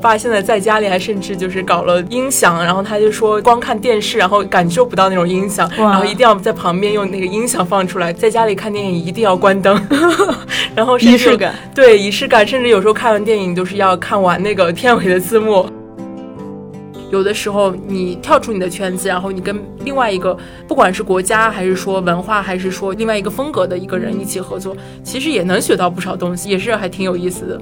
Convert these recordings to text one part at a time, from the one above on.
爸现在在家里还甚至就是搞了音响，然后他就说光看电视然后感受不到那种音响，然后一定要在旁边用那个音响放出来，在家里看电影一定要关灯，然后仪式感，对仪式感，甚至有时候看完电影都是要看完那个片尾的字幕。有的时候，你跳出你的圈子，然后你跟另外一个，不管是国家还是说文化，还是说另外一个风格的一个人一起合作，其实也能学到不少东西，也是还挺有意思的。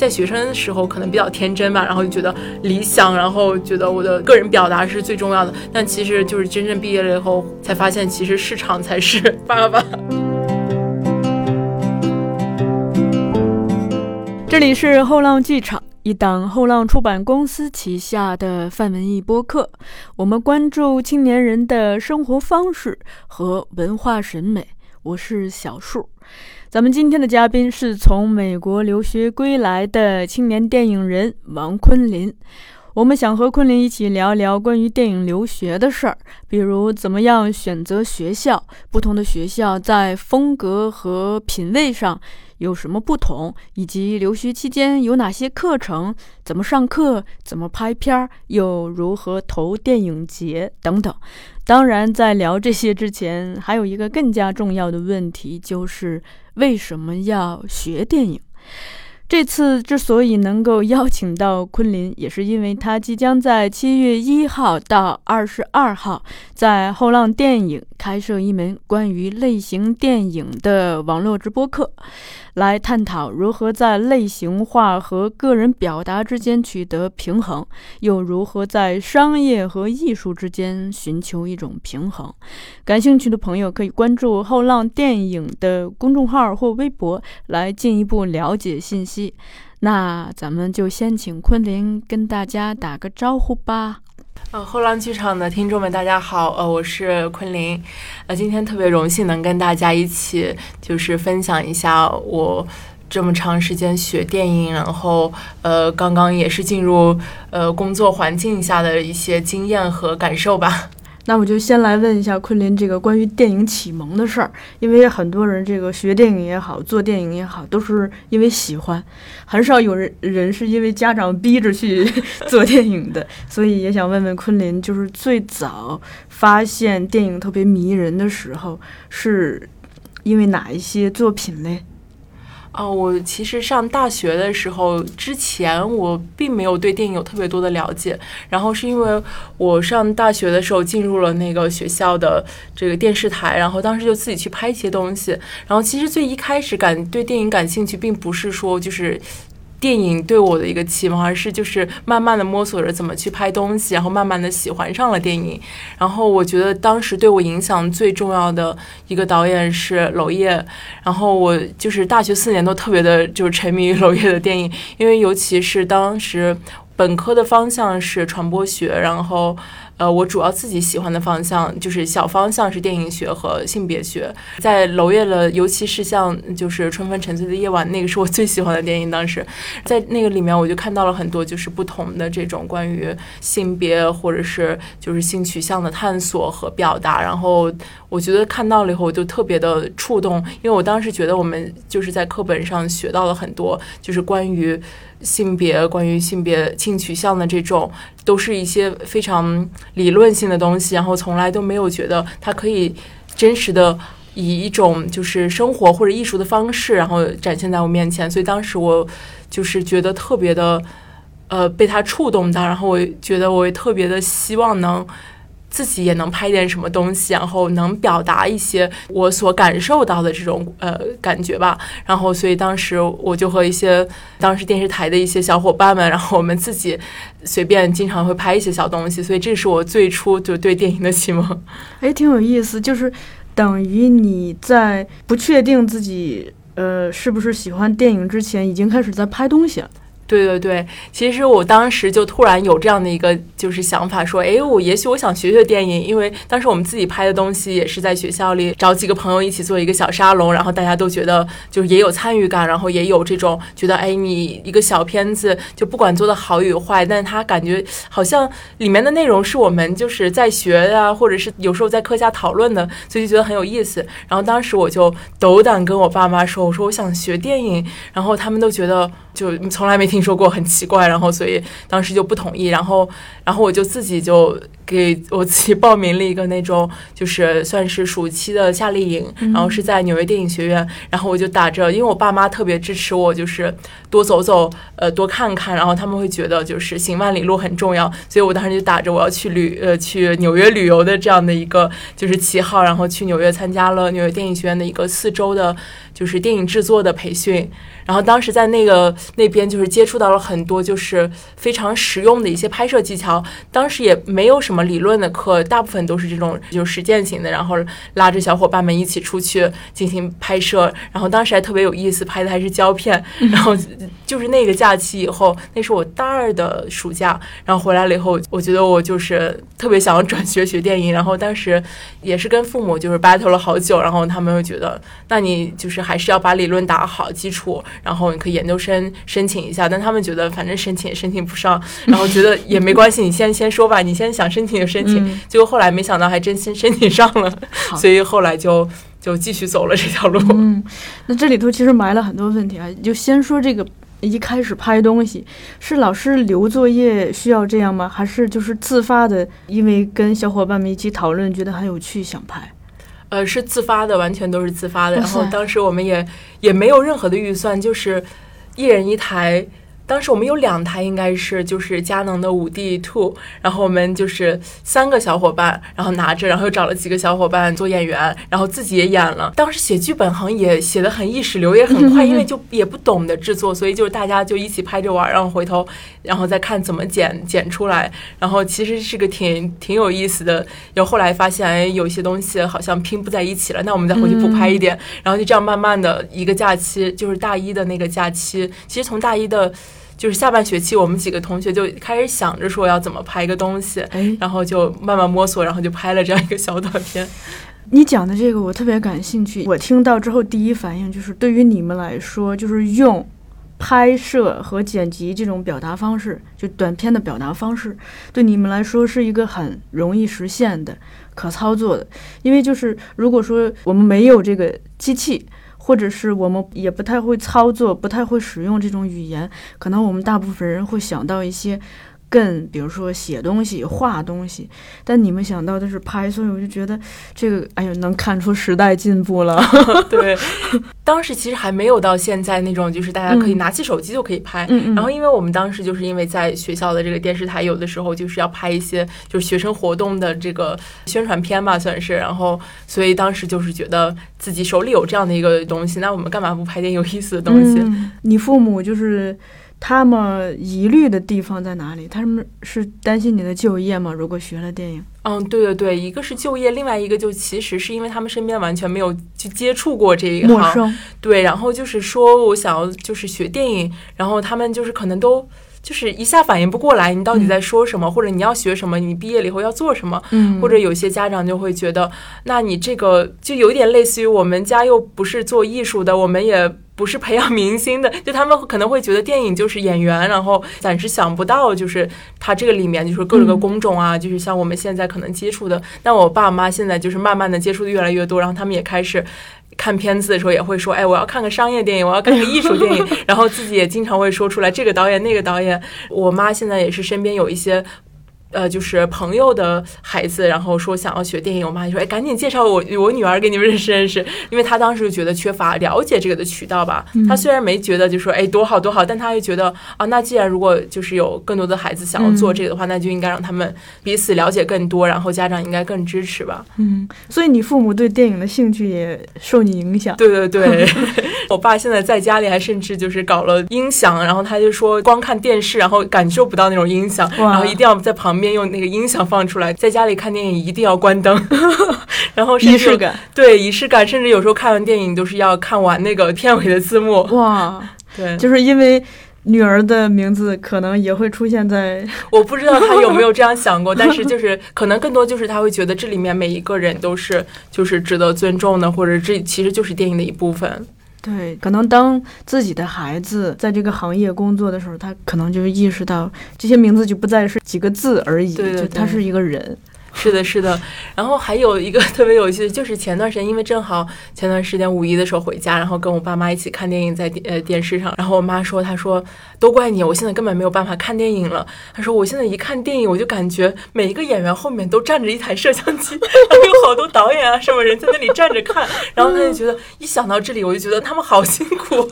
在学生的时候可能比较天真吧，然后就觉得理想，然后觉得我的个人表达是最重要的。但其实就是真正毕业了以后，才发现其实市场才是爸爸。这里是后浪剧场。一档后浪出版公司旗下的泛文艺播客，我们关注青年人的生活方式和文化审美。我是小树，咱们今天的嘉宾是从美国留学归来的青年电影人王昆林。我们想和昆凌一起聊聊关于电影留学的事儿，比如怎么样选择学校，不同的学校在风格和品味上有什么不同，以及留学期间有哪些课程，怎么上课，怎么拍片儿，又如何投电影节等等。当然，在聊这些之前，还有一个更加重要的问题，就是为什么要学电影？这次之所以能够邀请到昆凌，也是因为他即将在七月一号到二十二号在后浪电影开设一门关于类型电影的网络直播课。来探讨如何在类型化和个人表达之间取得平衡，又如何在商业和艺术之间寻求一种平衡。感兴趣的朋友可以关注后浪电影的公众号或微博来进一步了解信息。那咱们就先请昆凌跟大家打个招呼吧。呃，后浪剧场的听众们，大家好，呃，我是昆凌，呃，今天特别荣幸能跟大家一起，就是分享一下我这么长时间学电影，然后呃，刚刚也是进入呃工作环境下的一些经验和感受吧。那我就先来问一下昆凌这个关于电影启蒙的事儿，因为很多人这个学电影也好，做电影也好，都是因为喜欢，很少有人人是因为家长逼着去 做电影的，所以也想问问昆凌，就是最早发现电影特别迷人的时候，是因为哪一些作品嘞？哦，我其实上大学的时候之前，我并没有对电影有特别多的了解。然后是因为我上大学的时候进入了那个学校的这个电视台，然后当时就自己去拍一些东西。然后其实最一开始感对电影感兴趣，并不是说就是。电影对我的一个启蒙，而是就是慢慢的摸索着怎么去拍东西，然后慢慢的喜欢上了电影。然后我觉得当时对我影响最重要的一个导演是娄烨。然后我就是大学四年都特别的，就是沉迷于娄烨的电影，因为尤其是当时本科的方向是传播学，然后。呃，我主要自己喜欢的方向就是小方向是电影学和性别学，在娄烨的，尤其是像就是《春风沉醉的夜晚》，那个是我最喜欢的电影。当时在那个里面，我就看到了很多就是不同的这种关于性别或者是就是性取向的探索和表达。然后我觉得看到了以后，我就特别的触动，因为我当时觉得我们就是在课本上学到了很多，就是关于。性别关于性别性取向的这种，都是一些非常理论性的东西，然后从来都没有觉得它可以真实的以一种就是生活或者艺术的方式，然后展现在我面前。所以当时我就是觉得特别的，呃，被它触动到，然后我觉得我也特别的希望能。自己也能拍点什么东西，然后能表达一些我所感受到的这种呃感觉吧。然后，所以当时我就和一些当时电视台的一些小伙伴们，然后我们自己随便经常会拍一些小东西。所以这是我最初就对电影的启蒙。哎，挺有意思，就是等于你在不确定自己呃是不是喜欢电影之前，已经开始在拍东西了。对对对，其实我当时就突然有这样的一个就是想法，说，哎，我也许我想学学电影，因为当时我们自己拍的东西也是在学校里找几个朋友一起做一个小沙龙，然后大家都觉得就是也有参与感，然后也有这种觉得，哎，你一个小片子就不管做的好与坏，但是他感觉好像里面的内容是我们就是在学啊，或者是有时候在课下讨论的，所以就觉得很有意思。然后当时我就斗胆跟我爸妈说，我说我想学电影，然后他们都觉得。就从来没听说过，很奇怪。然后所以当时就不同意。然后然后我就自己就给我自己报名了一个那种就是算是暑期的夏令营，然后是在纽约电影学院。然后我就打着，因为我爸妈特别支持我，就是多走走，呃，多看看。然后他们会觉得就是行万里路很重要，所以我当时就打着我要去旅呃去纽约旅游的这样的一个就是旗号，然后去纽约参加了纽约电影学院的一个四周的，就是电影制作的培训。然后当时在那个那边就是接触到了很多就是非常实用的一些拍摄技巧。当时也没有什么理论的课，大部分都是这种就实践型的，然后拉着小伙伴们一起出去进行拍摄。然后当时还特别有意思，拍的还是胶片。然后就是那个假期以后，那是我大二的暑假，然后回来了以后，我觉得我就是特别想要转学学电影。然后当时也是跟父母就是 battle 了好久，然后他们又觉得，那你就是还是要把理论打好基础。然后你可以研究生申请一下，但他们觉得反正申请也申请不上，然后觉得也没关系，你先先说吧，你先想申请就申请。结果后来没想到还真先申请上了，所以后来就就继续走了这条路。嗯，那这里头其实埋了很多问题啊，就先说这个一开始拍东西是老师留作业需要这样吗？还是就是自发的，因为跟小伙伴们一起讨论觉得很有趣想拍？呃，是自发的，完全都是自发的。然后当时我们也也没有任何的预算，就是一人一台。当时我们有两台，应该是就是佳能的五 D Two，然后我们就是三个小伙伴，然后拿着，然后又找了几个小伙伴做演员，然后自己也演了。当时写剧本好像也写的很意识流，也很快，因为就也不懂得制作，所以就是大家就一起拍着玩，然后回头然后再看怎么剪剪出来。然后其实是个挺挺有意思的。然后后来发现，哎，有些东西好像拼不在一起了，那我们再回去补拍一点。然后就这样慢慢的一个假期，就是大一的那个假期，其实从大一的。就是下半学期，我们几个同学就开始想着说要怎么拍一个东西，然后就慢慢摸索，然后就拍了这样一个小短片。你讲的这个我特别感兴趣，我听到之后第一反应就是，对于你们来说，就是用拍摄和剪辑这种表达方式，就短片的表达方式，对你们来说是一个很容易实现的、可操作的。因为就是如果说我们没有这个机器。或者是我们也不太会操作，不太会使用这种语言，可能我们大部分人会想到一些。更比如说写东西、画东西，但你们想到的是拍，所以我就觉得这个，哎呦，能看出时代进步了。对，当时其实还没有到现在那种，就是大家可以拿起手机就可以拍。然后，因为我们当时就是因为在学校的这个电视台，有的时候就是要拍一些就是学生活动的这个宣传片吧，算是。然后，所以当时就是觉得自己手里有这样的一个东西，那我们干嘛不拍点有意思的东西？你父母就是。他们疑虑的地方在哪里？他们是担心你的就业吗？如果学了电影？嗯，对对对，一个是就业，另外一个就其实是因为他们身边完全没有去接触过这一行，对，然后就是说我想要就是学电影，然后他们就是可能都就是一下反应不过来你到底在说什么，或者你要学什么，你毕业了以后要做什么，嗯，或者有些家长就会觉得，那你这个就有点类似于我们家又不是做艺术的，我们也。不是培养明星的，就他们可能会觉得电影就是演员，然后暂时想不到，就是他这个里面就是各个工种啊，就是像我们现在可能接触的。但我爸妈现在就是慢慢的接触的越来越多，然后他们也开始看片子的时候也会说，哎，我要看个商业电影，我要看个艺术电影，然后自己也经常会说出来这个导演那个导演。我妈现在也是身边有一些。呃，就是朋友的孩子，然后说想要学电影，我妈就说：“哎，赶紧介绍我我女儿给你们认识认识。”因为她当时就觉得缺乏了解这个的渠道吧。她虽然没觉得就说哎多好多好，但她又觉得啊，那既然如果就是有更多的孩子想要做这个的话，那就应该让他们彼此了解更多，然后家长应该更支持吧。嗯，所以你父母对电影的兴趣也受你影响。对对对 我爸现在在家里还甚至就是搞了音响，然后他就说光看电视，然后感受不到那种音响，然后一定要在旁。边用那个音响放出来，在家里看电影一定要关灯，然后仪式感，对仪式感，甚至有时候看完电影都是要看完那个片尾的字幕。哇，对，就是因为女儿的名字可能也会出现在，我不知道他有没有这样想过，但是就是可能更多就是他会觉得这里面每一个人都是就是值得尊重的，或者这其实就是电影的一部分。对，可能当自己的孩子在这个行业工作的时候，他可能就意识到这些名字就不再是几个字而已，就他是一个人。是的，是的。然后还有一个特别有趣的，就是前段时间，因为正好前段时间五一的时候回家，然后跟我爸妈一起看电影，在电呃电视上。然后我妈说：“她说都怪你，我现在根本没有办法看电影了。”她说：“我现在一看电影，我就感觉每一个演员后面都站着一台摄像机，然后有好多导演啊什么人在那里站着看。然后她就觉得一想到这里，我就觉得他们好辛苦，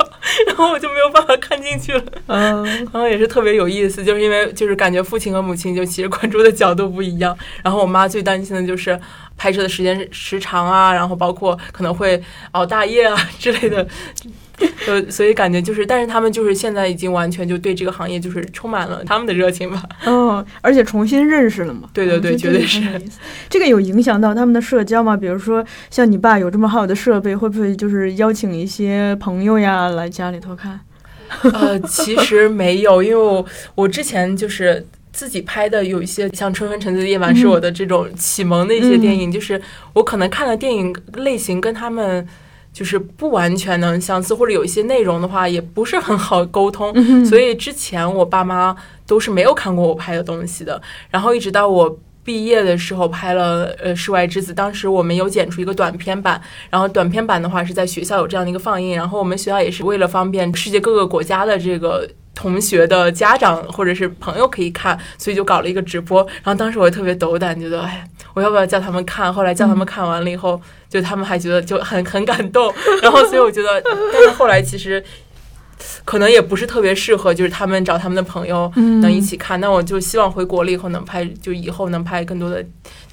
然后我就没有办法看进去了。嗯，然后也是特别有意思，就是因为就是感觉父亲和母亲就其实关注的角度不一样。然后我妈最担心的就是拍摄的时间时长啊，然后包括可能会熬大夜啊之类的，呃，所以感觉就是，但是他们就是现在已经完全就对这个行业就是充满了他们的热情吧。嗯，而且重新认识了嘛。对对对，绝对是。这个有影响到他们的社交吗？比如说像你爸有这么好的设备，会不会就是邀请一些朋友呀来家里头看？呃，其实没有，因为我我之前就是。自己拍的有一些像《春风沉醉的夜晚》是我的这种启蒙的一些电影，就是我可能看的电影类型跟他们就是不完全能相似，或者有一些内容的话也不是很好沟通，所以之前我爸妈都是没有看过我拍的东西的。然后一直到我毕业的时候拍了呃《世外之子》，当时我们有剪出一个短片版，然后短片版的话是在学校有这样的一个放映，然后我们学校也是为了方便世界各个国家的这个。同学的家长或者是朋友可以看，所以就搞了一个直播。然后当时我也特别斗胆，觉得哎，我要不要叫他们看？后来叫他们看完了以后，就他们还觉得就很很感动。然后所以我觉得，但是后来其实。可能也不是特别适合，就是他们找他们的朋友能一起看。那我就希望回国了以后能拍，就以后能拍更多的，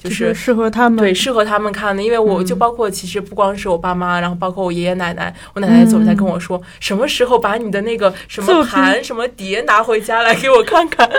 就是适合他们对适合他们看的。因为我就包括其实不光是我爸妈，然后包括我爷爷奶奶，我奶奶总在跟我说，什么时候把你的那个什么盘、什么碟拿回家来给我看看。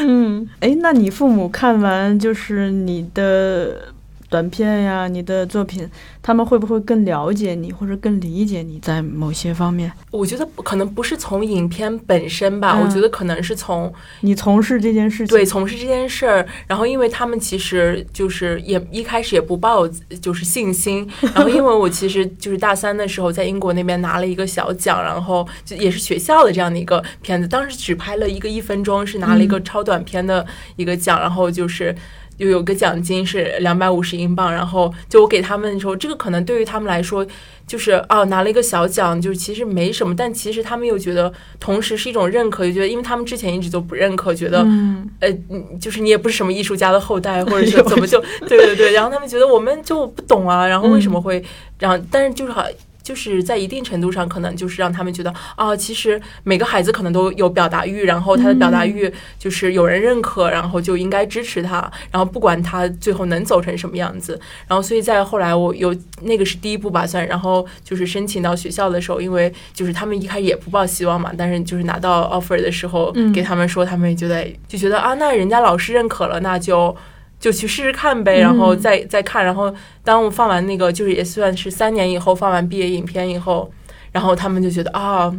嗯，哎，那你父母看完就是你的。短片呀，你的作品，他们会不会更了解你，或者更理解你在某些方面？我觉得可能不是从影片本身吧，我觉得可能是从你从事这件事情，对，从事这件事儿。然后，因为他们其实就是也一开始也不抱就是信心。然后，因为我其实就是大三的时候在英国那边拿了一个小奖，然后就也是学校的这样的一个片子，当时只拍了一个一分钟，是拿了一个超短片的一个奖，然后就是。又有个奖金是两百五十英镑，然后就我给他们的时候，这个可能对于他们来说就是哦拿了一个小奖，就是其实没什么，但其实他们又觉得同时是一种认可，就觉得因为他们之前一直都不认可，觉得呃就是你也不是什么艺术家的后代，或者是怎么就对对对，然后他们觉得我们就不懂啊，然后为什么会这样？但是就是好。就是在一定程度上，可能就是让他们觉得啊，其实每个孩子可能都有表达欲，然后他的表达欲就是有人认可，然后就应该支持他，然后不管他最后能走成什么样子，然后所以在后来我有那个是第一步吧算，然后就是申请到学校的时候，因为就是他们一开始也不抱希望嘛，但是就是拿到 offer 的时候，给他们说，他们也觉得就觉得啊，那人家老师认可了，那就。就去试试看呗，然后再再看，然后当我放完那个，就是也算是三年以后放完毕业影片以后，然后他们就觉得啊，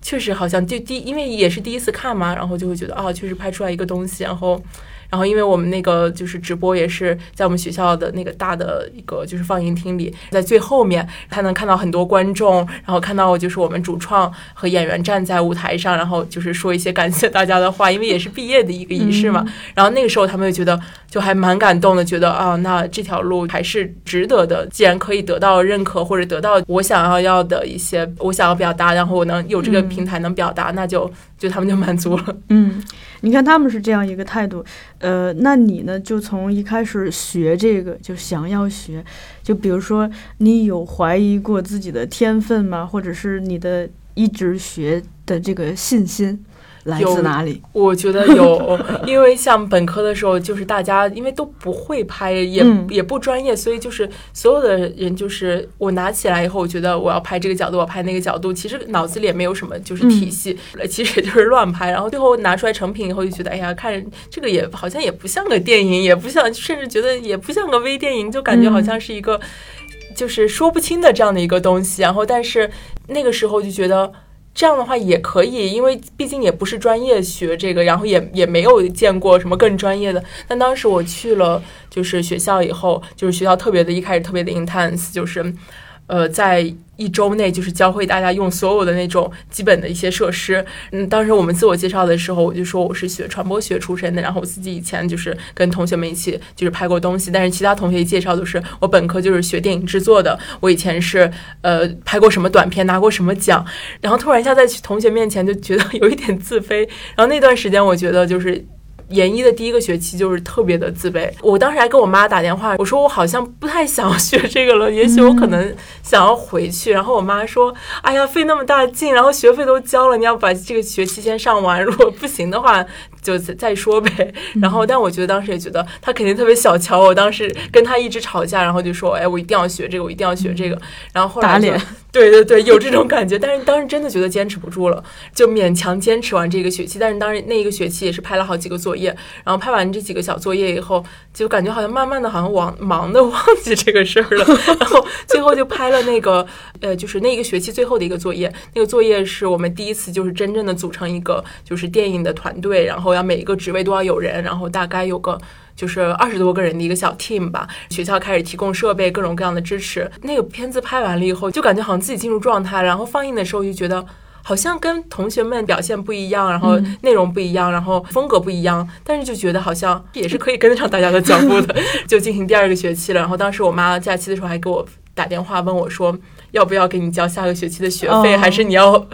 确实好像就第，因为也是第一次看嘛，然后就会觉得啊，确实拍出来一个东西，然后。然后，因为我们那个就是直播，也是在我们学校的那个大的一个就是放映厅里，在最后面，他能看到很多观众，然后看到就是我们主创和演员站在舞台上，然后就是说一些感谢大家的话，因为也是毕业的一个仪式嘛。然后那个时候，他们就觉得就还蛮感动的，觉得啊，那这条路还是值得的。既然可以得到认可，或者得到我想要要的一些我想要表达，然后我能有这个平台能表达，那就就他们就满足了。嗯。你看他们是这样一个态度，呃，那你呢？就从一开始学这个，就想要学，就比如说你有怀疑过自己的天分吗？或者是你的一直学的这个信心？来自哪里？我觉得有，因为像本科的时候，就是大家因为都不会拍，也也不专业，所以就是所有的人，就是我拿起来以后，我觉得我要拍这个角度，我拍那个角度，其实脑子里也没有什么就是体系，其实也就是乱拍。然后最后拿出来成品以后，就觉得哎呀，看这个也好像也不像个电影，也不像，甚至觉得也不像个微电影，就感觉好像是一个就是说不清的这样的一个东西。然后，但是那个时候就觉得。这样的话也可以，因为毕竟也不是专业学这个，然后也也没有见过什么更专业的。但当时我去了就是学校以后，就是学校特别的一开始特别的 intense，就是。呃，在一周内就是教会大家用所有的那种基本的一些设施。嗯，当时我们自我介绍的时候，我就说我是学传播学出身的，然后我自己以前就是跟同学们一起就是拍过东西，但是其他同学介绍都是我本科就是学电影制作的，我以前是呃拍过什么短片，拿过什么奖，然后突然一下在同学面前就觉得 有一点自卑，然后那段时间我觉得就是。研一的第一个学期就是特别的自卑，我当时还跟我妈打电话，我说我好像不太想学这个了，也许我可能想要回去。然后我妈说：“哎呀，费那么大劲，然后学费都交了，你要把这个学期先上完，如果不行的话。”就再说呗，然后，但我觉得当时也觉得他肯定特别小瞧我，当时跟他一直吵架，然后就说，哎，我一定要学这个，我一定要学这个，然后后来打脸，对对对，有这种感觉，但是当时真的觉得坚持不住了，就勉强坚持完这个学期，但是当时那一个学期也是拍了好几个作业，然后拍完这几个小作业以后，就感觉好像慢慢的好像忘忙的忘记这个事儿了，然后最后就拍了那个，呃，就是那一个学期最后的一个作业，那个作业是我们第一次就是真正的组成一个就是电影的团队，然后。要每一个职位都要有人，然后大概有个就是二十多个人的一个小 team 吧。学校开始提供设备，各种各样的支持。那个片子拍完了以后，就感觉好像自己进入状态。然后放映的时候就觉得好像跟同学们表现不一样，然后内容不一样，然后风格不一样。但是就觉得好像也是可以跟得上大家的脚步的，就进行第二个学期了。然后当时我妈假期的时候还给我打电话问我说，要不要给你交下个学期的学费，还是你要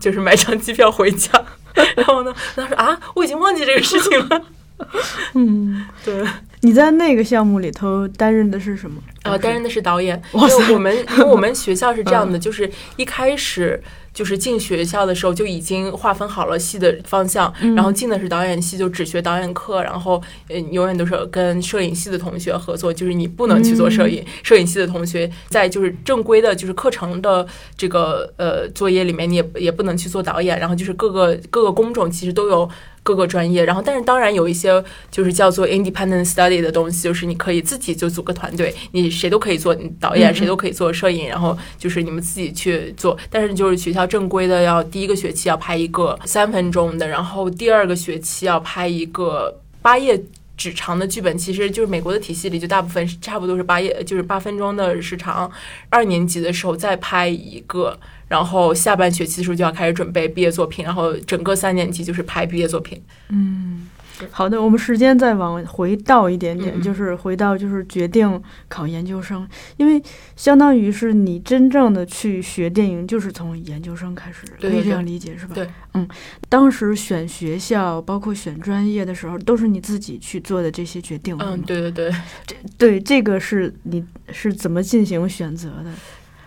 就是买张机票回家？然后呢？她说啊，我已经忘记这个事情了。嗯，对。你在那个项目里头担任的是什么？呃，担任的是导演。因为我们 因为我们学校是这样的，就是一开始。就是进学校的时候就已经划分好了系的方向，然后进的是导演系，就只学导演课，然后呃永远都是跟摄影系的同学合作，就是你不能去做摄影，摄影系的同学在就是正规的就是课程的这个呃作业里面，你也也不能去做导演，然后就是各个各个工种其实都有。各个专业，然后但是当然有一些就是叫做 independent study 的东西，就是你可以自己就组个团队，你谁都可以做导演，谁都可以做摄影，然后就是你们自己去做。但是就是学校正规的，要第一个学期要拍一个三分钟的，然后第二个学期要拍一个八页纸长的剧本。其实就是美国的体系里，就大部分差不多是八页，就是八分钟的时长。二年级的时候再拍一个。然后下半学期的时候就要开始准备毕业作品，然后整个三年级就是拍毕业作品。嗯，好的，我们时间再往回倒一点点，就是回到就是决定考研究生，因为相当于是你真正的去学电影，就是从研究生开始，可以这样理解是吧？对，嗯，当时选学校，包括选专业的时候，都是你自己去做的这些决定。嗯，对对对，这对这个是你是怎么进行选择的？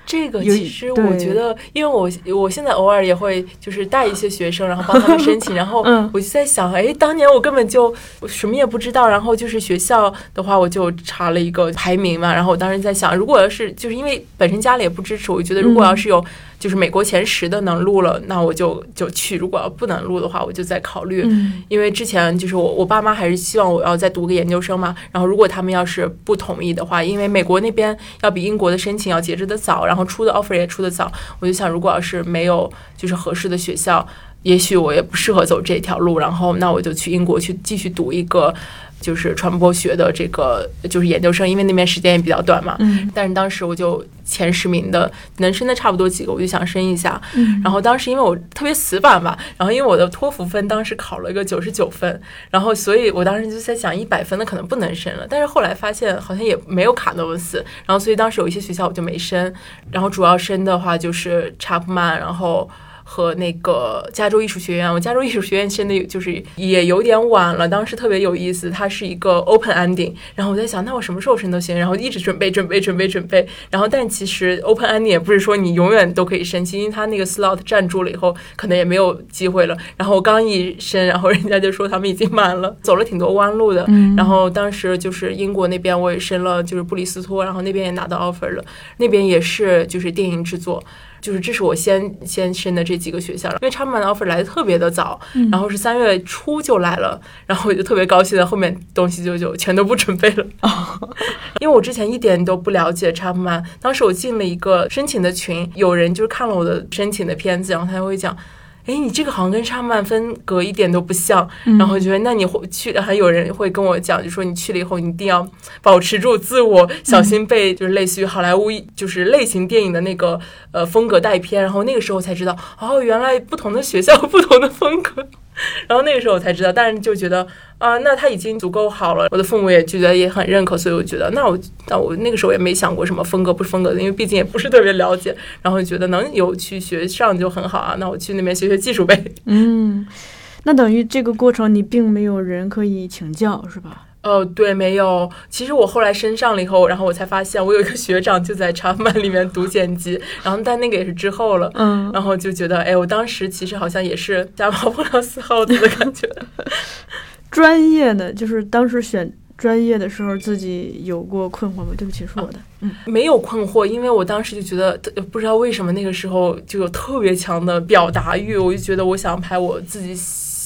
这个其实我觉得，因为我我现在偶尔也会就是带一些学生，然后帮他们申请，然后我就在想，哎，当年我根本就什么也不知道，然后就是学校的话，我就查了一个排名嘛，然后我当时在想，如果要是就是因为本身家里也不支持，我觉得如果要是有。就是美国前十的能录了，那我就就去；如果要不能录的话，我就再考虑。因为之前就是我我爸妈还是希望我要再读个研究生嘛。然后如果他们要是不同意的话，因为美国那边要比英国的申请要截止的早，然后出的 offer 也出的早，我就想，如果要是没有就是合适的学校，也许我也不适合走这条路。然后那我就去英国去继续读一个。就是传播学的这个就是研究生，因为那边时间也比较短嘛。嗯。但是当时我就前十名的能申的差不多几个，我就想申一下。嗯。然后当时因为我特别死板吧，然后因为我的托福分当时考了一个九十九分，然后所以我当时就在想一百分的可能不能申了。但是后来发现好像也没有卡那么死，然后所以当时有一些学校我就没申。然后主要申的话就是查普曼，然后。和那个加州艺术学院，我加州艺术学院现在就是也有点晚了，当时特别有意思，它是一个 open ending，然后我在想，那我什么时候申都行，然后一直准备准备准备准备，然后但其实 open ending 也不是说你永远都可以申请，因为它那个 slot 占住了以后，可能也没有机会了。然后我刚一申，然后人家就说他们已经满了，走了挺多弯路的。然后当时就是英国那边我也申了，就是布里斯托，然后那边也拿到 offer 了，那边也是就是电影制作。就是这是我先先申的这几个学校了，因为 Chapman 的 offer 来的特别的早，然后是三月初就来了，然后我就特别高兴的，后面东西就就全都不准备了，因为我之前一点都不了解 Chapman，当时我进了一个申请的群，有人就是看了我的申请的片子，然后他就会讲。哎，你这个好像跟沙曼风格一点都不像。嗯然后觉得那你会去，还有人会跟我讲，就说你去了以后，你一定要保持住自我，小心被就是类似于好莱坞就是类型电影的那个呃风格带偏。然后那个时候才知道，哦，原来不同的学校有 不同的风格。然后那个时候我才知道，但是就觉得啊、那他已经足够好了。我的父母也觉得也很认可，所以我觉得那我那我那个时候也没想过什么风格不风格的，因为毕竟也不是特别了解。然后觉得能有去学上就很好啊，那我去那边学学技术呗。嗯，那等于这个过程你并没有人可以请教，是吧？呃，对，没有。其实我后来升上了以后，然后我才发现，我有一个学长就在长曼里面读剪辑，然后但那个也是之后了，嗯，然后就觉得，哎，我当时其实好像也是瞎猫碰到死耗子的感觉。专业的就是当时选专业的时候，自己有过困惑吗？对不起，是我的。嗯没有困惑，因为我当时就觉得，呃不知道为什么那个时候就有特别强的表达欲，我就觉得我想拍我自己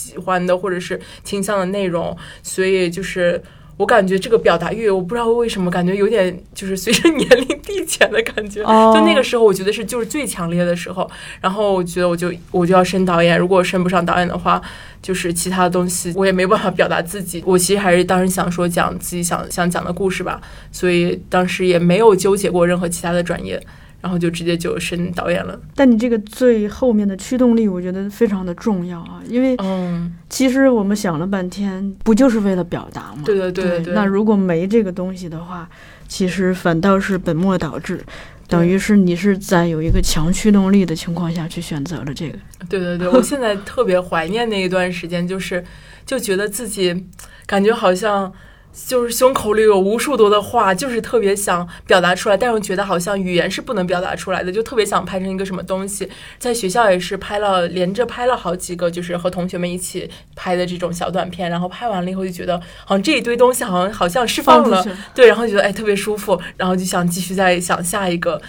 喜欢的或者是倾向的内容，所以就是。我感觉这个表达欲，我不知道为什么感觉有点就是随着年龄递减的感觉。哦就那个时候，我觉得是就是最强烈的时候。然后我觉得我就我就要升导演，如果我升不上导演的话，就是其他的东西我也没办法表达自己。我其实还是当时想说讲自己想想讲的故事吧，所以当时也没有纠结过任何其他的专业，然后就直接就升导演了。但你这个最后面的驱动力，我觉得非常的重要啊，因为嗯，其实我们想了半天，不就是为了表达吗？对对对对对那如果没这个东西的话，其实反倒是本末倒置，等于是你是在有一个强驱动力的情况下去选择了这个。对对对，我现在特别怀念那一段时间，就是就觉得自己感觉好像。就是胸口里有无数多的话，就是特别想表达出来，但是觉得好像语言是不能表达出来的，就特别想拍成一个什么东西。在学校也是拍了，连着拍了好几个，就是和同学们一起拍的这种小短片。然后拍完了以后就觉得，好像这一堆东西好像好像释放了对，然后觉得哎特别舒服，然后就想继续再想下一个。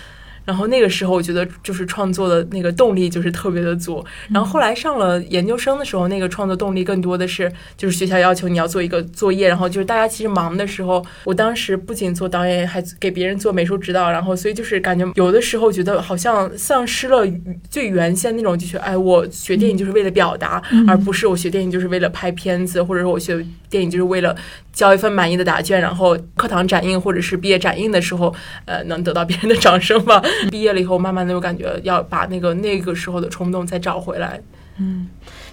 然后那个时候，我觉得就是创作的那个动力就是特别的足。然后后来上了研究生的时候，那个创作动力更多的是就是学校要求你要做一个作业，然后就是大家其实忙的时候，我当时不仅做导演，还给别人做美术指导，然后所以就是感觉有的时候觉得好像丧失了最原先那种，就是哎，我学电影就是为了表达，而不是我学电影就是为了拍片子，或者说我学电影就是为了交一份满意的答卷，然后课堂展映或者是毕业展映的时候，呃，能得到别人的掌声吧。毕业了以后，慢慢的我感觉要把那个那个时候的冲动再找回来。嗯，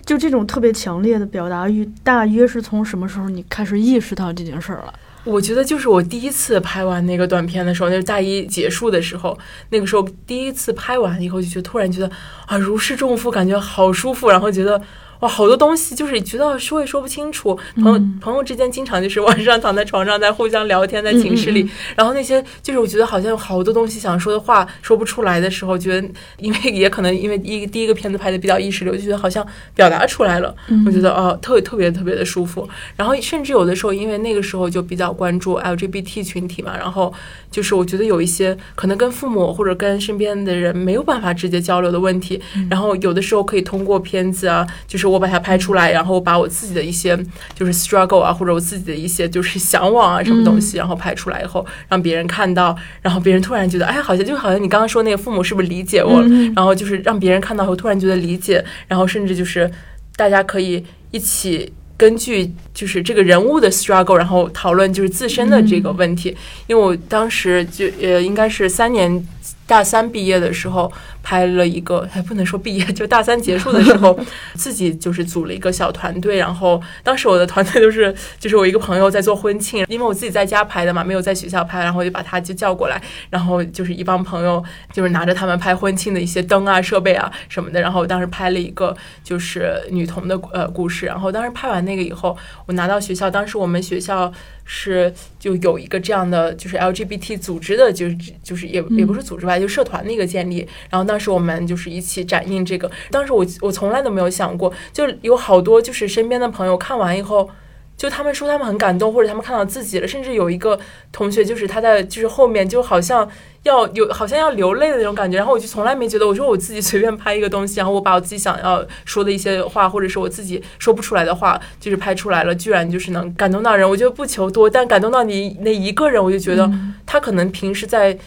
就这种特别强烈的表达欲，大约是从什么时候你开始意识到这件事儿了？我觉得就是我第一次拍完那个短片的时候，那是大一结束的时候，那个时候第一次拍完以后，就觉得突然觉得啊如释重负，感觉好舒服，然后觉得。哇，好多东西就是觉得说也说不清楚。朋友、嗯朋友之间经常就是晚上躺在床上在互相聊天，在寝室里，然后那些就是我觉得好像有好多东西想说的话说不出来的时候，觉得因为也可能因为一第一个片子拍的比较意识流，就觉得好像表达出来了。嗯我觉得哦，特别特别特别的舒服。然后甚至有的时候，因为那个时候就比较关注 LGBT 群体嘛，然后就是我觉得有一些可能跟父母或者跟身边的人没有办法直接交流的问题，然后有的时候可以通过片子啊，就是我把它拍出来，然后把我自己的一些就是 struggle 啊，或者我自己的一些就是向往啊什么东西，然后拍出来以后让别人看到，然后别人突然觉得，哎，好像就好像你刚刚说那个父母是不是理解我了？嗯然后就是让别人看到后突然觉得理解，然后甚至就是大家可以一起根据就是这个人物的 struggle，然后讨论就是自身的这个问题。因为我当时就呃应该是三年大三毕业的时候拍了一个，还不能说毕业，就大三结束的时候，自己就是组了一个小团队，然后当时我的团队就是就是我一个朋友在做婚庆，因为我自己在家拍的嘛，没有在学校拍，然后我就把他就叫过来，然后就是一帮朋友就是拿着他们拍婚庆的一些灯啊、设备啊什么的，然后我当时拍了一个就是女童的呃故事，然后当时拍完那个以后，我拿到学校，当时我们学校是就有一个这样的就是 LGBT 组织的，就是就是也也不是组织吧，就社团的一个建立，然后当时我们就是一起展映这个，当时我我从来都没有想过，就有好多就是身边的朋友看完以后。就他们说他们很感动，或者他们看到自己了，甚至有一个同学就是他在就是后面就好像要有好像要流泪的那种感觉，然后我就从来没觉得，我说我自己随便拍一个东西，然后我把我自己想要说的一些话，或者是我自己说不出来的话，就是拍出来了，居然就是能感动到人。我觉得不求多，但感动到你那一个人，我就觉得他可能平时在。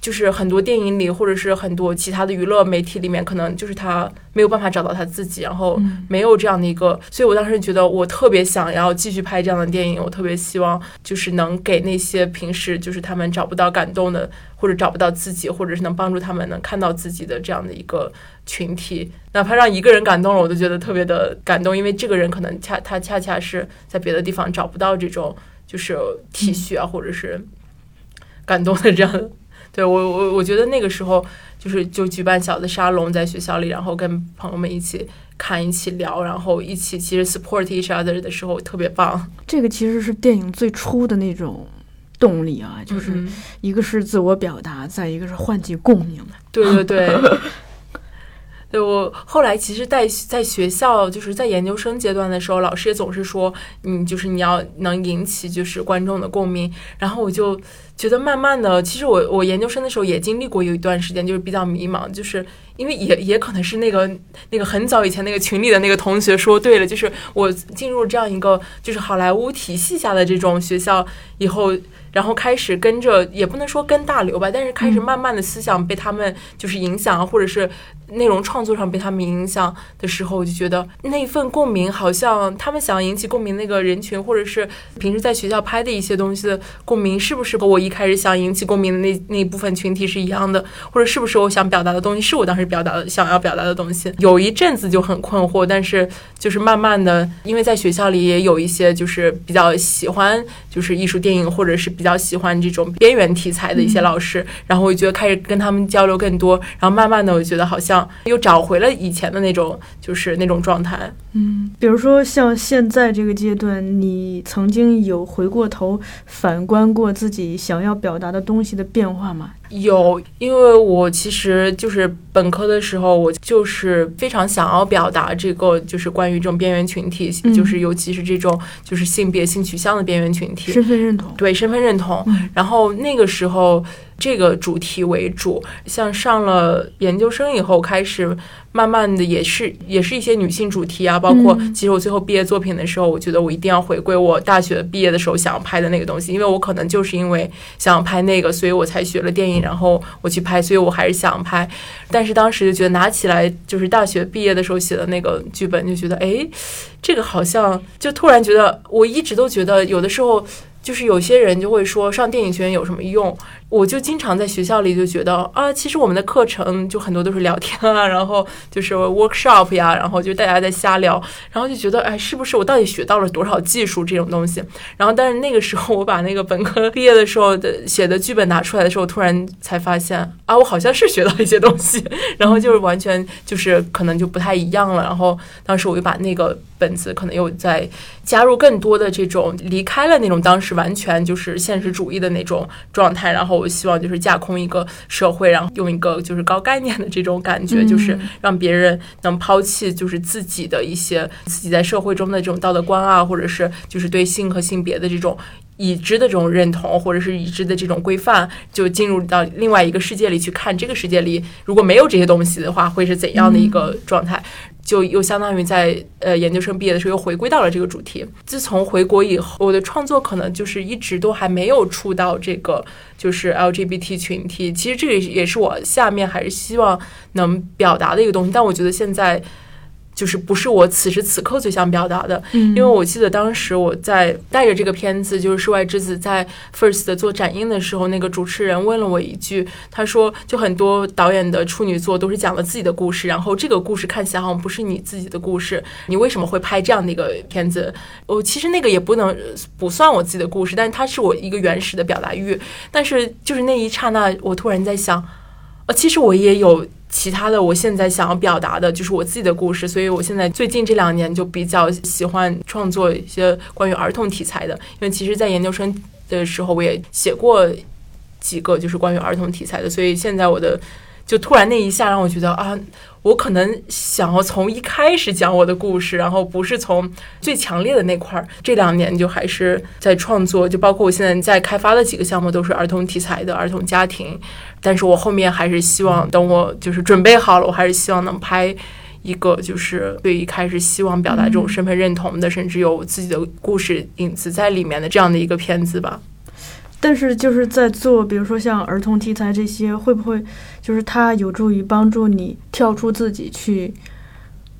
就是很多电影里，或者是很多其他的娱乐媒体里面，可能就是他没有办法找到他自己，然后没有这样的一个，所以我当时觉得我特别想要继续拍这样的电影，我特别希望就是能给那些平时就是他们找不到感动的，或者找不到自己，或者是能帮助他们能看到自己的这样的一个群体，哪怕让一个人感动了，我都觉得特别的感动，因为这个人可能恰他恰恰是在别的地方找不到这种就是体恤啊，或者是感动的这样的。对我我我觉得那个时候就是就举办小的沙龙在学校里，然后跟朋友们一起看、一起聊，然后一起其实 support each other 的时候特别棒。这个其实是电影最初的那种动力啊，就是一个是自我表达，再一个是唤起共鸣。对对对。对我后来其实，在在学校，就是在研究生阶段的时候，老师也总是说，嗯，就是你要能引起就是观众的共鸣。然后我就觉得，慢慢的，其实我我研究生的时候也经历过有一段时间，就是比较迷茫，就是因为也也可能是那个那个很早以前那个群里的那个同学说对了，就是我进入这样一个就是好莱坞体系下的这种学校以后。然后开始跟着，也不能说跟大流吧，但是开始慢慢的思想被他们就是影响，或者是内容创作上被他们影响的时候，我就觉得那份共鸣好像他们想要引起共鸣那个人群，或者是平时在学校拍的一些东西的共鸣，是不是和我一开始想引起共鸣的那那一部分群体是一样的？或者是不是我想表达的东西是我当时表达的想要表达的东西？有一阵子就很困惑，但是就是慢慢的，因为在学校里也有一些就是比较喜欢就是艺术电影或者是。比较喜欢这种边缘题材的一些老师，然后我觉得开始跟他们交流更多，然后慢慢的我觉得好像又找回了以前的那种就是那种状态。嗯，比如说像现在这个阶段，你曾经有回过头反观过自己想要表达的东西的变化吗？有，因为我其实就是本科的时候，我就是非常想要表达这个，就是关于这种边缘群体，就是尤其是这种就是性别性取向的边缘群体，身份认同，对身份认同。然后那个时候。这个主题为主，像上了研究生以后，开始慢慢的也是也是一些女性主题啊，包括其实我最后毕业作品的时候，我觉得我一定要回归我大学毕业的时候想要拍的那个东西，因为我可能就是因为想要拍那个，所以我才学了电影，然后我去拍，所以我还是想拍。但是当时就觉得拿起来就是大学毕业的时候写的那个剧本，就觉得哎，这个好像就突然觉得，我一直都觉得有的时候。就是有些人就会说上电影学院有什么用？我就经常在学校里就觉得啊，其实我们的课程就很多都是聊天啊，然后就是 workshop 呀，然后就大家在瞎聊，然后就觉得哎，是不是我到底学到了多少技术这种东西？然后但是那个时候我把那个本科毕业的时候的写的剧本拿出来的时候，突然才发现啊，我好像是学到一些东西，然后就是完全就是可能就不太一样了。然后当时我就把那个本子可能又在加入更多的这种离开了那种当时完全就是现实主义的那种状态，然后。我希望就是架空一个社会，然后用一个就是高概念的这种感觉，就是让别人能抛弃就是自己的一些自己在社会中的这种道德观啊，或者是就是对性和性别的这种已知的这种认同，或者是已知的这种规范，就进入到另外一个世界里去看这个世界里如果没有这些东西的话，会是怎样的一个状态。就又相当于在呃研究生毕业的时候又回归到了这个主题。自从回国以后，我的创作可能就是一直都还没有触到这个就是 LGBT 群体。其实这个也是我下面还是希望能表达的一个东西。但我觉得现在。就是不是我此时此刻最想表达的，因为我记得当时我在带着这个片子，就是《世外之子》在 First 做展映的时候，那个主持人问了我一句，他说：“就很多导演的处女作都是讲了自己的故事，然后这个故事看起来好像不是你自己的故事，你为什么会拍这样的一个片子？”我其实那个也不能不算我自己的故事，但是它是我一个原始的表达欲。但是就是那一刹那，我突然在想，呃，其实我也有。其他的，我现在想要表达的就是我自己的故事，所以我现在最近这两年就比较喜欢创作一些关于儿童题材的，因为其实，在研究生的时候我也写过几个就是关于儿童题材的，所以现在我的就突然那一下让我觉得啊。我可能想要从一开始讲我的故事，然后不是从最强烈的那块儿。这两年就还是在创作，就包括我现在在开发的几个项目都是儿童题材的儿童家庭。但是我后面还是希望，等我就是准备好了，我还是希望能拍一个就是对一开始希望表达这种身份认同的，甚至有自己的故事影子在里面的这样的一个片子吧。但是就是在做，比如说像儿童题材这些，会不会就是它有助于帮助你跳出自己去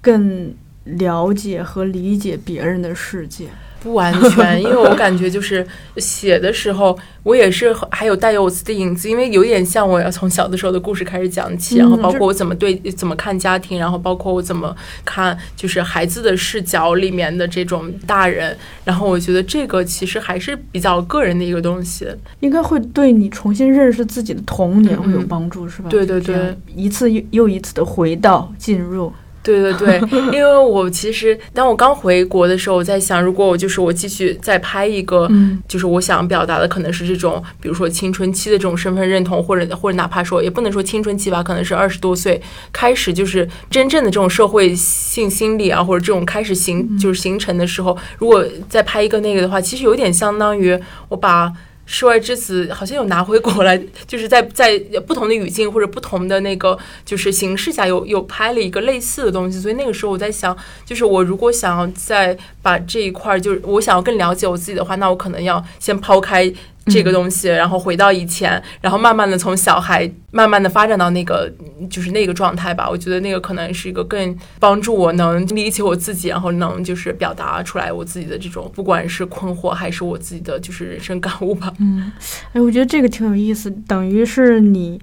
更了解和理解别人的世界？不完全，因为我感觉就是写的时候，我也是还有带有我自己的影子，因为有点像我要从小的时候的故事开始讲起，然后包括我怎么对怎么看家庭，然后包括我怎么看就是孩子的视角里面的这种大人，然后我觉得这个其实还是比较个人的一个东西，应该会对你重新认识自己的童年会有帮助，是吧？对对对，一次又又一次的回到进入。对对对，因为我其实当我刚回国的时候，我在想，如果我就是我继续再拍一个，就是我想表达的可能是这种，比如说青春期的这种身份认同，或者或者哪怕说也不能说青春期吧，可能是二十多岁开始就是真正的这种社会性心理啊，或者这种开始形就是形成的时候，如果再拍一个那个的话，其实有点相当于我把。世外之子好像有拿回国来，就是在在不同的语境或者不同的那个就是形式下，有有拍了一个类似的东西。所以那个时候我在想，就是我如果想要再把这一块，就是我想要更了解我自己的话，那我可能要先抛开。这个东西，然后回到以前，然后慢慢的从小孩慢慢的发展到那个就是那个状态吧。我觉得那个可能是一个更帮助我能理解我自己，然后能就是表达出来我自己的这种，不管是困惑还是我自己的就是人生感悟吧。嗯，哎，我觉得这个挺有意思，等于是你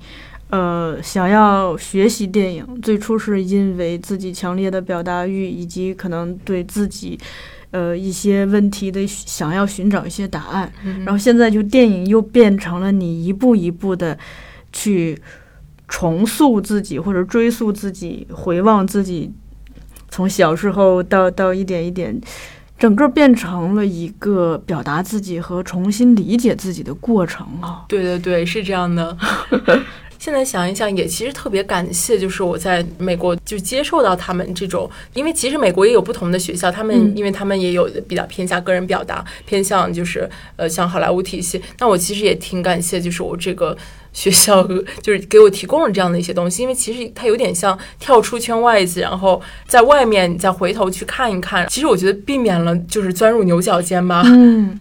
呃想要学习电影，最初是因为自己强烈的表达欲，以及可能对自己。呃，一些问题的想要寻找一些答案，然后现在就电影又变成了你一步一步的去重塑自己或者追溯自己，回望自己从小时候到到一点一点，整个变成了一个表达自己和重新理解自己的过程啊！对对对，是这样的。现在想一想，也其实特别感谢，就是我在美国就接受到他们这种，因为其实美国也有不同的学校，他们因为他们也有比较偏向个人表达，偏向就是呃像好莱坞体系。那我其实也挺感谢，就是我这个学校就是给我提供了这样的一些东西，因为其实它有点像跳出圈外子，然后在外面你再回头去看一看，其实我觉得避免了就是钻入牛角尖吧。嗯。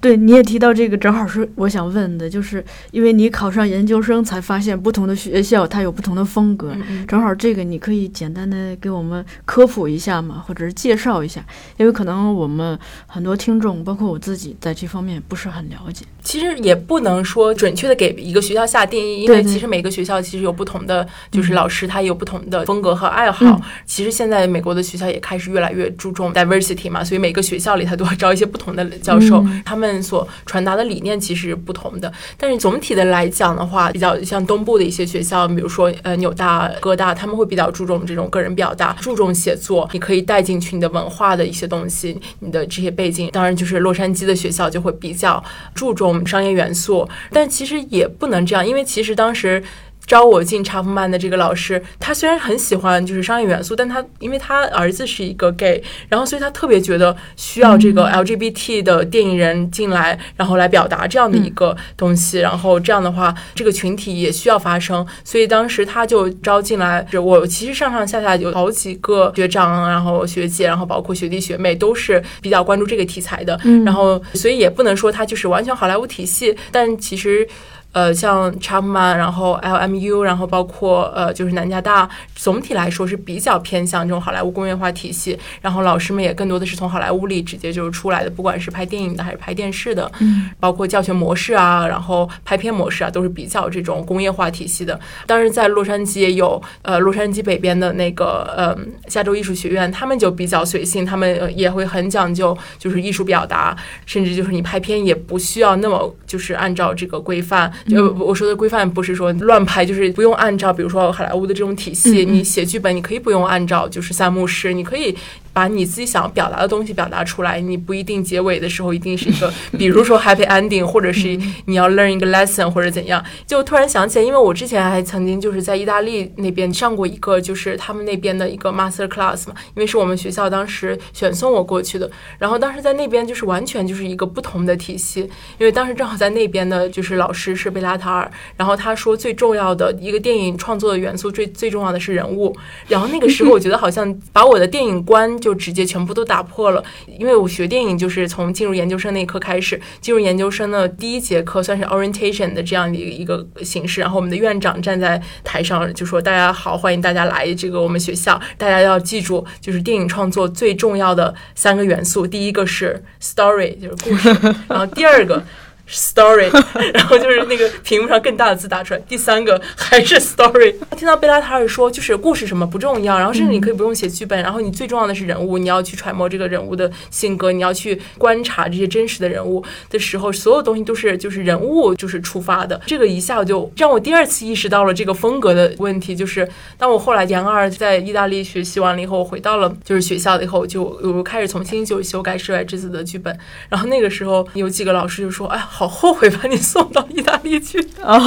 对，你也提到这个，正好是我想问的，就是因为你考上研究生，才发现不同的学校它有不同的风格。正好这个你可以简单的给我们科普一下嘛，或者是介绍一下，因为可能我们很多听众，包括我自己，在这方面不是很了解。其实也不能说准确的给一个学校下定义，因为其实每个学校其实有不同的，就是老师他有不同的风格和爱好。其实现在美国的学校也开始越来越注重 diversity 嘛，所以每个学校里他都要招一些不同的教授，他们。所传达的理念其实不同的，但是总体的来讲的话，比较像东部的一些学校，比如说呃纽大、哥大，他们会比较注重这种个人表达，注重写作，你可以带进去你的文化的一些东西，你的这些背景。当然，就是洛杉矶的学校就会比较注重商业元素，但其实也不能这样，因为其实当时。招我进查夫曼的这个老师，他虽然很喜欢就是商业元素，但他因为他儿子是一个 gay，然后所以他特别觉得需要这个 LGBT 的电影人进来，然后来表达这样的一个东西，然后这样的话这个群体也需要发声，所以当时他就招进来。我其实上上下下有好几个学长，然后学姐，然后包括学弟学妹都是比较关注这个题材的，然后所以也不能说他就是完全好莱坞体系，但其实。呃，像 Chapman，然后 LMU，然后包括呃，就是南加大，总体来说是比较偏向这种好莱坞工业化体系。然后老师们也更多的是从好莱坞里直接就是出来的，不管是拍电影的还是拍电视的，嗯，包括教学模式啊，然后拍片模式啊，都是比较这种工业化体系的。当然，在洛杉矶也有，呃，洛杉矶北边的那个呃，加州艺术学院，他们就比较随性，他们也会很讲究，就是艺术表达，甚至就是你拍片也不需要那么就是按照这个规范。就我说的规范不是说乱拍，就是不用按照，比如说好莱坞的这种体系，你写剧本你可以不用按照，就是三幕式，你可以。把你自己想表达的东西表达出来，你不一定结尾的时候一定是一个，比如说 happy ending，或者是你要 learn 一个 lesson 或者怎样。就突然想起来，因为我之前还曾经就是在意大利那边上过一个，就是他们那边的一个 master class 嘛，因为是我们学校当时选送我过去的。然后当时在那边就是完全就是一个不同的体系，因为当时正好在那边的就是老师是贝拉塔尔，然后他说最重要的一个电影创作的元素最最重要的是人物。然后那个时候我觉得好像把我的电影观。就直接全部都打破了。因为我学电影就是从进入研究生那一刻开始，进入研究生的第一节课算是 orientation 的这样的一个形式，然后我们的院长站在台上就说：“大家好，欢迎大家来这个我们学校，大家要记住，就是电影创作最重要的三个元素，第一个是 story，就是故事，然后第二个。” Story，然后就是那个屏幕上更大的字打出来。第三个还是 Story。听到贝拉塔尔说，就是故事什么不重要，然后甚至你可以不用写剧本，然后你最重要的是人物，你要去揣摩这个人物的性格，你要去观察这些真实的人物的时候，所有东西都是就是人物就是出发的。这个一下就让我第二次意识到了这个风格的问题。就是当我后来研二在意大利学习完了以后，我回到了就是学校了以后，就我开始重新就修改《室外之子》的剧本。然后那个时候有几个老师就说：“哎。”好后悔把你送到意大利去啊！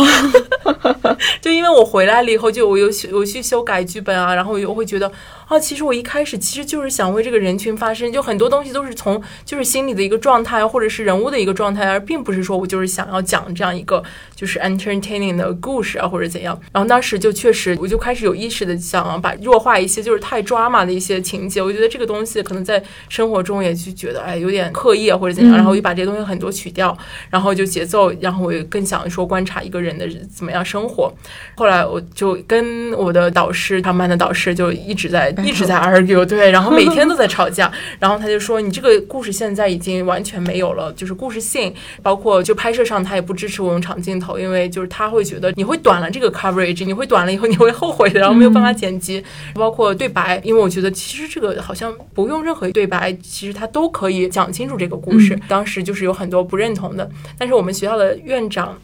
就因为我回来了以后，就我又我去修改剧本啊，然后我又会觉得。啊，其实我一开始其实就是想为这个人群发声，就很多东西都是从就是心理的一个状态，或者是人物的一个状态，而并不是说我就是想要讲这样一个就是 entertaining 的故事啊，或者怎样。然后当时就确实，我就开始有意识的想把弱化一些就是太抓马的一些情节。我觉得这个东西可能在生活中也就觉得哎有点刻意啊，或者怎样。然后我就把这些东西很多取掉，然后就节奏，然后我也更想说观察一个人的怎么样生活。后来我就跟我的导师，他们班的导师就一直在。一直 在 argue，对，然后每天都 在吵架，然后他就说你这个故事现在已经完全没有了，就是故事性，包括就拍摄上他也不支持我用长镜头，因为就是他会觉得你会短了这个 coverage，你会短了以后你会后悔的，然后没有办法剪辑，包括对白，因为我觉得其实这个好像不用任何对白，其实他都可以讲清楚这个故事。当时就是有很多不认同的，但是我们学校的院长。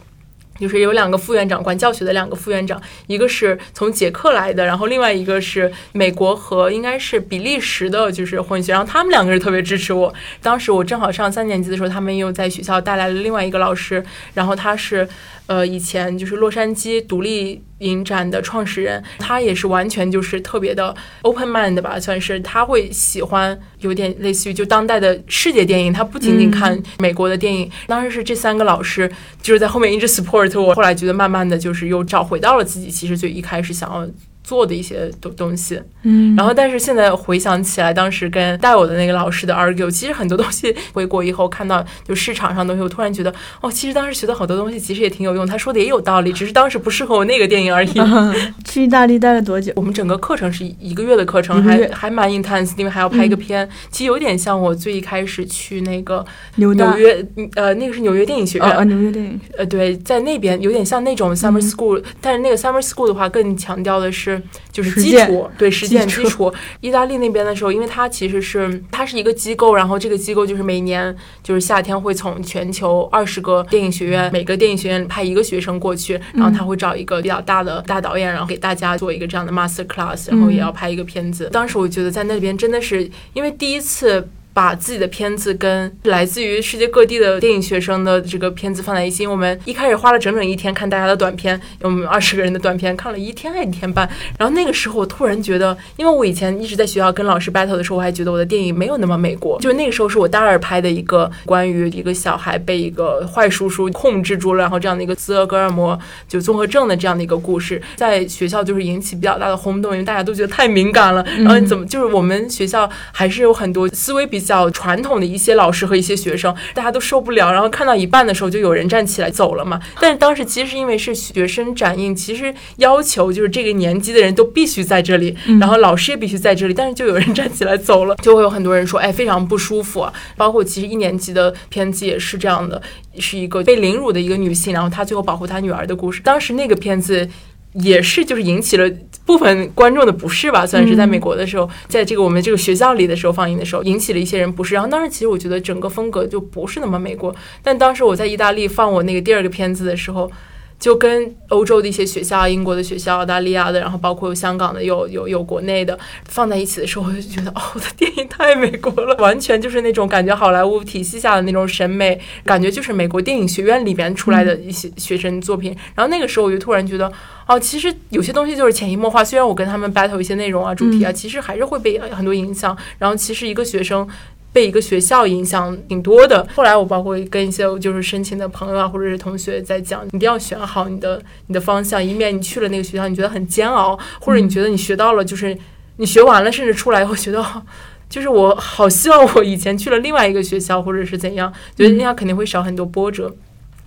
就是有两个副院长管教学的两个副院长，一个是从捷克来的，然后另外一个是美国和应该是比利时的，就是混血，然后他们两个人特别支持我。当时我正好上三年级的时候，他们又在学校带来了另外一个老师，然后他是。呃，以前就是洛杉矶独立影展的创始人，他也是完全就是特别的 open mind 吧，算是他会喜欢有点类似于就当代的世界电影，他不仅仅看美国的电影。当时是这三个老师就是在后面一直 support 我，后来觉得慢慢的就是又找回到了自己其实最一开始想要。做的一些东东西，嗯，然后但是现在回想起来，当时跟带我的那个老师的 argue，其实很多东西回国以后看到就市场上东西，我突然觉得，哦，其实当时学的好多东西其实也挺有用，他说的也有道理，只是当时不适合我那个电影而已。去意大利待了多久？我们整个课程是一个月的课程，还还蛮 intense，因为还要拍一个片，其实有点像我最一开始去那个纽约，呃，那个是纽约电影学院，纽约电影，呃，对，在那边有点像那种 summer school，但是那个 summer school 的话更强调的是。就是基础，对实践基础。意大利那边的时候，因为它其实是它是一个机构，然后这个机构就是每年就是夏天会从全球二十个电影学院，每个电影学院派一个学生过去，然后他会找一个比较大的大导演，然后给大家做一个这样的 master class，然后也要拍一个片子。当时我觉得在那边真的是因为第一次。把自己的片子跟来自于世界各地的电影学生的这个片子放在一起，我们一开始花了整整一天看大家的短片，我们二十个人的短片看了一天还一天半。然后那个时候我突然觉得，因为我以前一直在学校跟老师 battle 的时候，我还觉得我的电影没有那么美国。就那个时候是我大二拍的一个关于一个小孩被一个坏叔叔控制住了，然后这样的一个斯德哥尔摩就综合症的这样的一个故事，在学校就是引起比较大的轰动，因为大家都觉得太敏感了。然后怎么就是我们学校还是有很多思维比。较传统的一些老师和一些学生，大家都受不了。然后看到一半的时候，就有人站起来走了嘛。但是当时其实是因为是学生展映，其实要求就是这个年纪的人都必须在这里，然后老师也必须在这里。但是就有人站起来走了，就会有很多人说，哎，非常不舒服。包括其实一年级的片子也是这样的，是一个被凌辱的一个女性，然后她最后保护她女儿的故事。当时那个片子。也是，就是引起了部分观众的不适吧，算是在美国的时候，在这个我们这个学校里的时候放映的时候，引起了一些人不适。然后当时其实我觉得整个风格就不是那么美国，但当时我在意大利放我那个第二个片子的时候，就跟欧洲的一些学校、英国的学校、澳大利亚的，然后包括有香港的、有有有国内的放在一起的时候，我就觉得 哦，我的电影太美国了，完全就是那种感觉好莱坞体系下的那种审美，感觉就是美国电影学院里边出来的一些学生作品。然后那个时候我就突然觉得。哦，其实有些东西就是潜移默化。虽然我跟他们 battle 一些内容啊、主题啊，其实还是会被很多影响。然后，其实一个学生被一个学校影响挺多的。后来我包括跟一些就是申请的朋友啊，或者是同学在讲，一定要选好你的你的方向，以免你去了那个学校，你觉得很煎熬，或者你觉得你学到了，就是你学完了，甚至出来以后学到。就是我好希望我以前去了另外一个学校，或者是怎样，觉得那样肯定会少很多波折。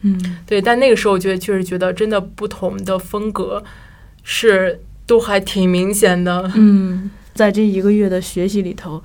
嗯，对，但那个时候我觉得确实觉得真的不同的风格是都还挺明显的。嗯，在这一个月的学习里头，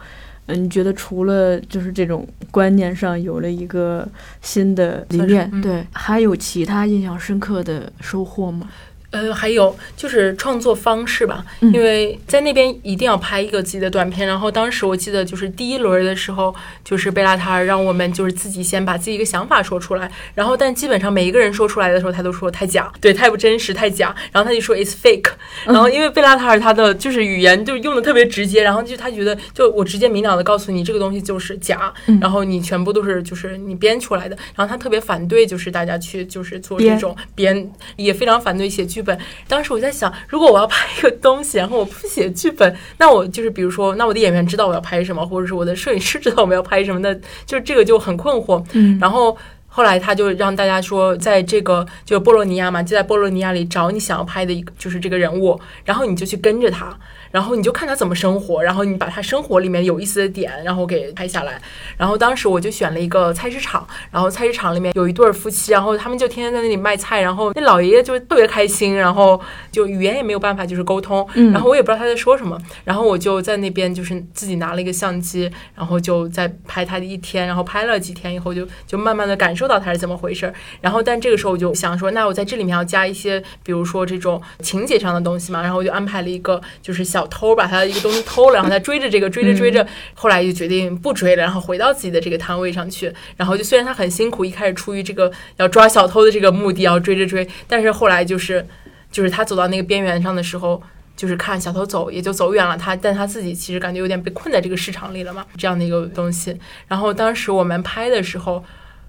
嗯，你觉得除了就是这种观念上有了一个新的理念，嗯对，还有其他印象深刻的收获吗？呃，还有就是创作方式吧，嗯因为在那边一定要拍一个自己的短片。然后当时我记得就是第一轮的时候，就是贝拉塔尔让我们就是自己先把自己一个想法说出来，然后但基本上每一个人说出来的时候，他都说太假，对，太不真实，太假。然后他就说 it's fake。然后因为贝拉塔尔他的就是语言就用的特别直接，然后就他觉得就我直接明了的告诉你这个东西就是假，嗯然后你全部都是就是你编出来的。然后他特别反对就是大家去就是做这种编，也非常反对写剧本。当时我在想，如果我要拍一个东西，然后我不写剧本，那我就是比如说，那我的演员知道我要拍什么，或者是我的摄影师知道我们要拍什么，那就是这个就很困惑。嗯然后后来他就让大家说，在这个就波罗尼亚嘛，就在波罗尼亚里找你想要拍的一个就是这个人物，然后你就去跟着他，然后你就看他怎么生活，然后你把他生活里面有意思的点，然后给拍下来。然后当时我就选了一个菜市场，然后菜市场里面有一对夫妻，然后他们就天天在那里卖菜，然后那老爷爷就特别开心，然后就语言也没有办法就是沟通，嗯然后我也不知道他在说什么，然后我就在那边就是自己拿了一个相机，然后就在拍他的一天，然后拍了几天以后就就慢慢的感受到他是怎么回事，然后但这个时候我就想说，那我在这里面要加一些，比如说这种情节上的东西嘛，然后我就安排了一个就是小偷把他的一个东西偷了，然后他追着这个 追着追着，后来就决定不追了，然后回到自己的这个摊位上去，然后就虽然他很辛苦，一开始出于这个要抓小偷的这个目的要追着追，但是后来就是就是他走到那个边缘上的时候。就是看小偷走，也就走远了他，但他自己其实感觉有点被困在这个市场里了嘛，这样的一个东西。然后当时我们拍的时候，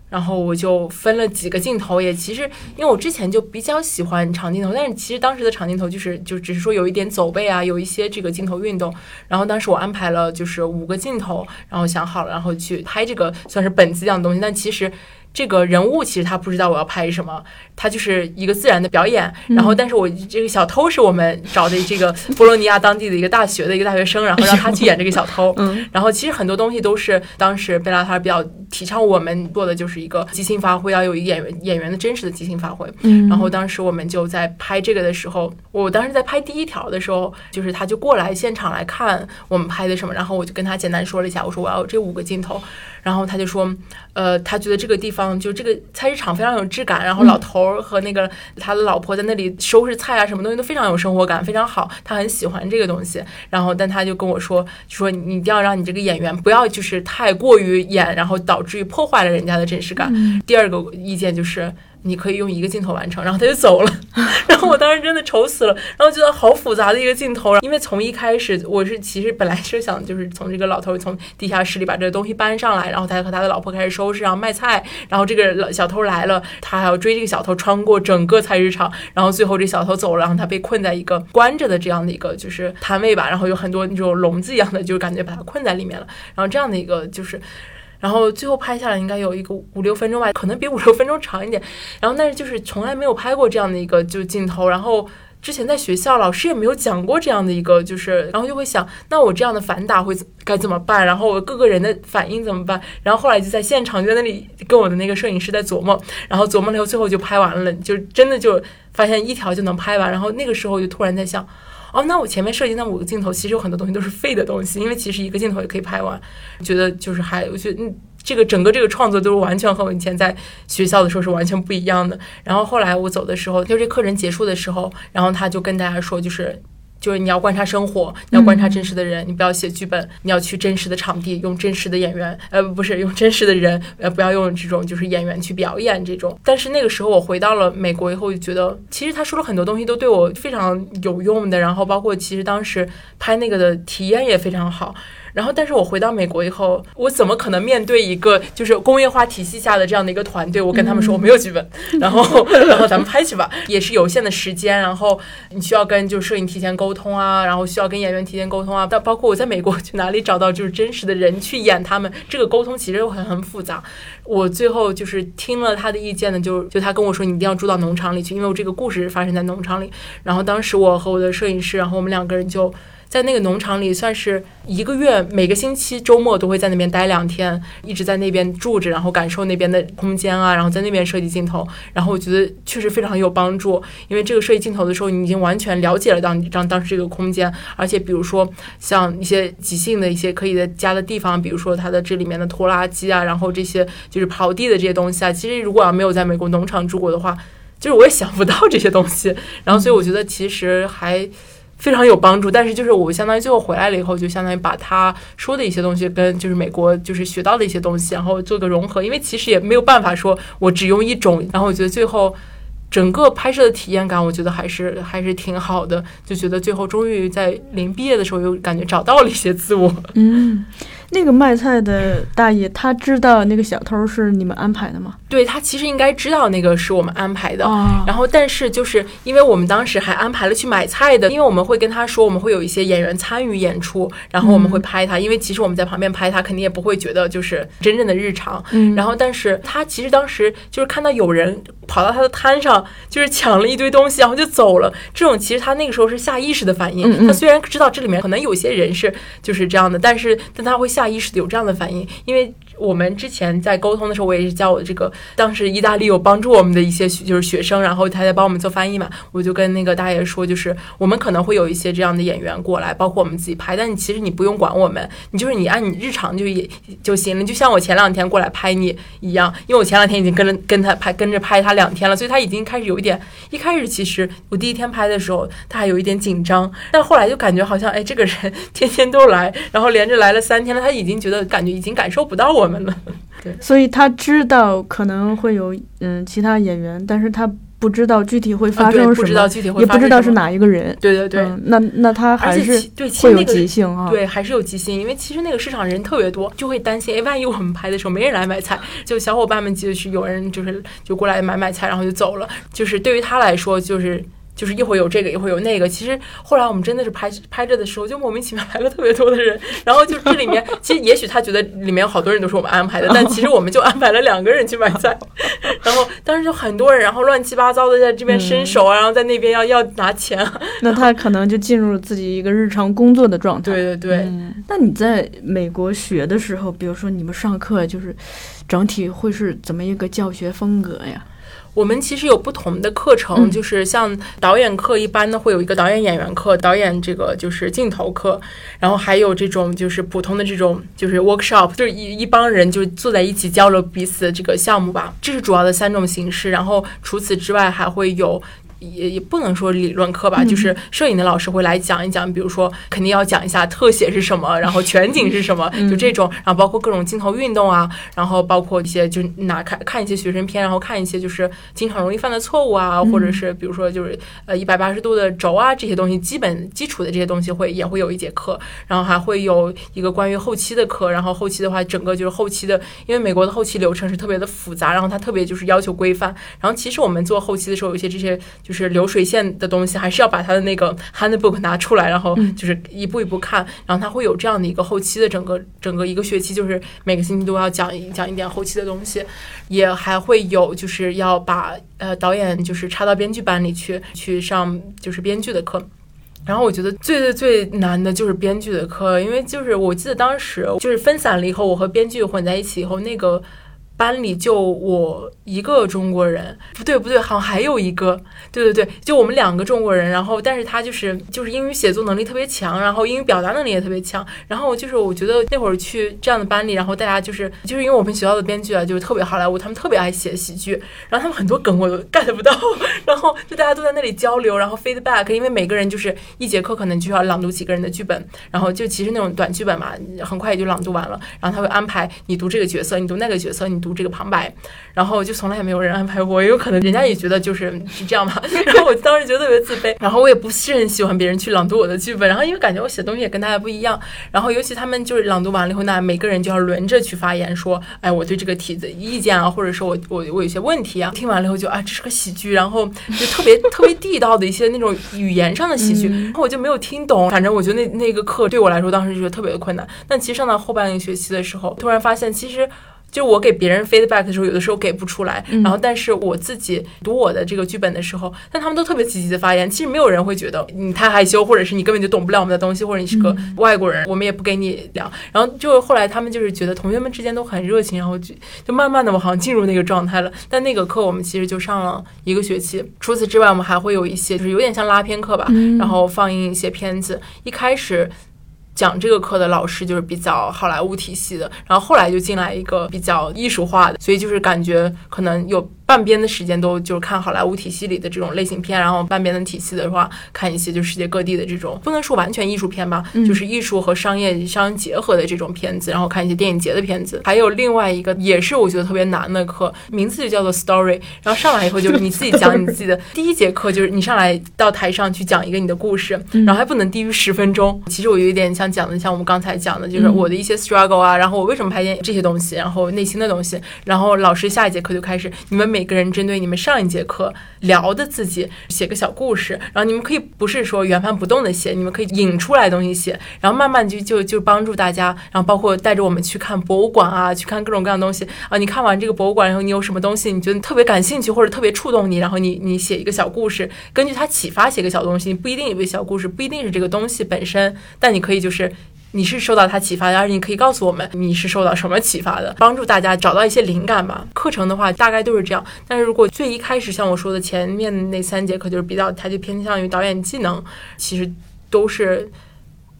然后我就分了几个镜头，也其实因为我之前就比较喜欢长镜头，但是其实当时的长镜头就是就只是说有一点走背啊，有一些这个镜头运动。然后当时我安排了就是五个镜头，然后想好了，然后去拍这个算是本子一样的东西，但其实。这个人物其实他不知道我要拍什么，他就是一个自然的表演。然后，但是我这个小偷是我们找的这个波罗尼亚当地的一个大学的一个大学生，然后让他去演这个小偷。嗯然后其实很多东西都是当时贝拉塔尔比较提倡我们做的，就是一个即兴发挥，要有演员演员的真实的即兴发挥。嗯然后当时我们就在拍这个的时候，我当时在拍第一条的时候，就是他就过来现场来看我们拍的什么，然后我就跟他简单说了一下，我说我要这五个镜头，然后他就说，呃，他觉得这个地方就这个菜市场非常有质感，然后老头儿和那个他的老婆在那里收拾菜啊，什么东西都非常有生活感，非常好，他很喜欢这个东西。然后，但他就跟我说，就说你一定要让你这个演员不要就是太过于演，然后导致于破坏了人家的真实感。第二个意见就是。你可以用一个镜头完成，然后他就走了，然后我当时真的愁死了，然后觉得好复杂的一个镜头，因为从一开始我是其实本来是想就是从这个老头从地下室里把这个东西搬上来，然后他和他的老婆开始收拾，然后卖菜，然后这个老小偷来了，他还要追这个小偷穿过整个菜市场，然后最后这小偷走了，然后他被困在一个关着的这样的一个就是摊位吧，然后有很多那种笼子一样的，就感觉把他困在里面了，然后这样的一个就是。然后最后拍下来应该有一个五六分钟吧，可能比五六分钟长一点。然后但是就是从来没有拍过这样的一个就镜头，然后之前在学校老师也没有讲过这样的一个，就是然后就会想，那我这样的反打会该怎么办？然后我各个人的反应怎么办？然后后来就在现场就在那里跟我的那个摄影师在琢磨，然后琢磨了以后最后就拍完了，就真的就发现一条就能拍完。然后那个时候就突然在想。哦，那我前面设计那五个镜头，其实有很多东西都是废的东西，因为其实一个镜头也可以拍完。觉得就是还，我觉得嗯，这个整个这个创作都是完全和我以前在学校的时候是完全不一样的。然后后来我走的时候，就这课程结束的时候，然后他就跟大家说，就是。就是你要观察生活，你要观察真实的人，你不要写剧本，你要去真实的场地，用真实的演员，呃，不是用真实的人，呃，不要用这种就是演员去表演这种。但是那个时候我回到了美国以后，就觉得其实他说了很多东西都对我非常有用的，然后包括其实当时拍那个的体验也非常好。然后，但是我回到美国以后，我怎么可能面对一个就是工业化体系下的这样的一个团队？我跟他们说我没有剧本，然后然后咱们拍去吧，也是有限的时间，然后你需要跟就摄影提前沟通啊，然后需要跟演员提前沟通啊，但包括我在美国去哪里找到就是真实的人去演他们，这个沟通其实很很复杂。我最后就是听了他的意见呢，就就他跟我说你一定要住到农场里去，因为我这个故事发生在农场里。然后当时我和我的摄影师，然后我们两个人就。在那个农场里，算是一个月每个星期周末都会在那边待两天，一直在那边住着，然后感受那边的空间啊，然后在那边设计镜头。然后我觉得确实非常有帮助，因为这个设计镜头的时候，你已经完全了解了当当当时这个空间，而且比如说像一些即兴的一些可以的加的地方，比如说它的这里面的拖拉机啊，然后这些就是刨地的这些东西啊，其实如果要没有在美国农场住过的话，就是我也想不到这些东西。然后所以我觉得其实还。非常有帮助，但是就是我相当于最后回来了以后，就相当于把他说的一些东西跟就是美国就是学到的一些东西，然后做个融合，因为其实也没有办法说我只用一种，然后我觉得最后整个拍摄的体验感，我觉得还是 还是挺好的，就觉得最后终于在临毕业的时候又感觉找到了一些自我。嗯。那个卖菜的大爷，他知道那个小偷是你们安排的吗？对他其实应该知道那个是我们安排的。然后，但是就是因为我们当时还安排了去买菜的，因为我们会跟他说我们会有一些演员参与演出，然后我们会拍他。因为其实我们在旁边拍他，肯定也不会觉得就是真正的日常。然后，但是他其实当时就是看到有人跑到他的摊上，就是抢了一堆东西，然后就走了。这种其实他那个时候是下意识的反应。他虽然知道这里面可能有些人是就是这样的，但是但他会。下意识的有这样的反应，因为。我们之前在沟通的时候，我也是教我的这个，当时意大利有帮助我们的一些就是学生，然后他在帮我们做翻译嘛，我就跟那个大爷说，就是我们可能会有一些这样的演员过来，包括我们自己拍，但其实你不用管我们，你就是你按你日常就也就行了，就像我前两天过来拍你一样，因为我前两天已经跟着跟他拍跟着拍他两天了，所以他已经开始有一点，一开始其实我第一天拍的时候他还有一点紧张，但后来就感觉好像哎这个人天天都来，然后连着来了三天了，他已经觉得感觉已经感受不到我。我们了，对，所以他知道可能会有嗯其他演员，但是他不知道具体会发生什么，不知道具体会，也不知道是哪一个人。对对对，那那他还是对会有即兴啊，对，还是有即兴，因为其实那个市场人特别多，就会担心，哎，万一我们拍的时候没人来买菜，就小伙伴们就是有人就是就过来买买菜，然后就走了，就是对于他来说就是。就是一会儿有这个，一会儿有那个。其实后来我们真的是拍拍着的时候，就莫名其妙来了特别多的人。然后就这里面，其实也许他觉得里面有好多人都是我们安排的，但其实我们就安排了两个人去买菜。然后当时就很多人，然后乱七八糟的在这边伸手啊，然后在那边要要拿钱。那他可能就进入了自己一个日常工作的状态。对对对。那你在美国学的时候，比如说你们上课，就是整体会是怎么一个教学风格呀？我们其实有不同的课程，就是像导演课，一般呢会有一个导演演员课，导演这个就是镜头课，然后还有这种就是普通的这种就是 workshop，就是一一帮人就坐在一起交流彼此的这个项目吧，这是主要的三种形式。然后除此之外还会有。也也不能说理论课吧，就是摄影的老师会来讲一讲，比如说肯定要讲一下特写是什么，然后全景是什么，就这种，然后包括各种镜头运动啊，然后包括一些就拿看看一些学生片，然后看一些就是经常容易犯的错误啊，或者是比如说就是呃一百八十度的轴啊这些东西，基本基础的这些东西会也会有一节课，然后还会有一个关于后期的课，然后后期的话整个就是后期的，因为美国的后期流程是特别的复杂，然后它特别就是要求规范，然后其实我们做后期的时候有一些这些。就是流水线的东西，还是要把它的那个 handbook 拿出来，然后就是一步一步看，然后它会有这样的一个后期的整个整个一个学期，就是每个星期都要讲一讲一点后期的东西，也还会有就是要把呃导演就是插到编剧班里去去上就是编剧的课，然后我觉得最最最难的就是编剧的课，因为就是我记得当时就是分散了以后，我和编剧混在一起以后那个。班里就我一个中国人，不对不对，好像还有一个，对对对，就我们两个中国人。然后，但是他就是就是英语写作能力特别强，然后英语表达能力也特别强。然后就是我觉得那会儿去这样的班里，然后大家就是就是因为我们学校的编剧啊，就是特别好莱坞，他们特别爱写喜剧，然后他们很多梗我都 get 不到。然后就大家都在那里交流，然后 feedback，因为每个人就是一节课可能就要朗读几个人的剧本，然后就其实那种短剧本嘛，很快也就朗读完了。然后他会安排你读这个角色，你读那个角色，你。读这个旁白，然后就从来也没有人安排我，也有可能人家也觉得就是是这样吧。然后我当时觉得特别自卑，然后我也不是很喜欢别人去朗读我的剧本，然后因为感觉我写东西也跟大家不一样。然后尤其他们就是朗读完了以后，那每个人就要轮着去发言，说，哎，我对这个题的意见啊，或者说我我我有些问题啊。听完了以后就啊，这是个喜剧，然后就特别特别地道的一些那种语言上的喜剧，然后我就没有听懂。反正我觉得那那个课对我来说当时就觉得特别的困难。但其实上到后半个学期的时候，突然发现其实。就我给别人 feedback 的时候，有的时候给不出来，嗯然后但是我自己读我的这个剧本的时候，但他们都特别积极的发言。其实没有人会觉得你太害羞，或者是你根本就懂不了我们的东西，或者你是个嗯外国人，我们也不给你聊。然后就后来他们就是觉得同学们之间都很热情，然后就就慢慢的我好像进入那个状态了。但那个课我们其实就上了一个学期，除此之外，我们还会有一些就是有点像拉片课吧，嗯然后放映一些片子。一开始。讲这个课的老师就是比较好莱坞体系的，然后后来就进来一个比较艺术化的，所以就是感觉可能有半边的时间都就是看好莱坞体系里的这种类型片，然后半边的体系的话看一些就世界各地的这种不能说完全艺术片吧，嗯就是艺术和商业相结合的这种片子，然后看一些电影节的片子。还有另外一个也是我觉得特别难的课，名字就叫做 Story，然后上来以后就是你自己讲你自己的第一节课就是你上来到台上去讲一个你的故事，然后还不能低于十分钟。其实我有一点想讲的，像我们刚才讲的，就是嗯我的一些 struggle 啊，然后我为什么拍电影这些东西，然后内心的东西，然后老师下一节课就开始，你们每个人针对你们上一节课聊的自己写个小故事，然后你们可以不是说原封不动的写，你们可以引出来东西写，然后慢慢就就就帮助大家，然后包括带着我们去看博物馆啊，去看各种各样的东西啊。你看完这个博物馆以后，你有什么东西你觉得特别感兴趣或者特别触动你，然后你你写一个小故事，根据它启发写个小东西，不一定有个小故事，不一定是这个东西本身，但你可以就是。你是受到他启发的，而且你可以告诉我们你是受到什么启发的，帮助大家找到一些灵感吧。课程的话大概都是这样，但是如果最一开始像我说的前面那三节课就是比较，它就偏向于导演技能，其实都是。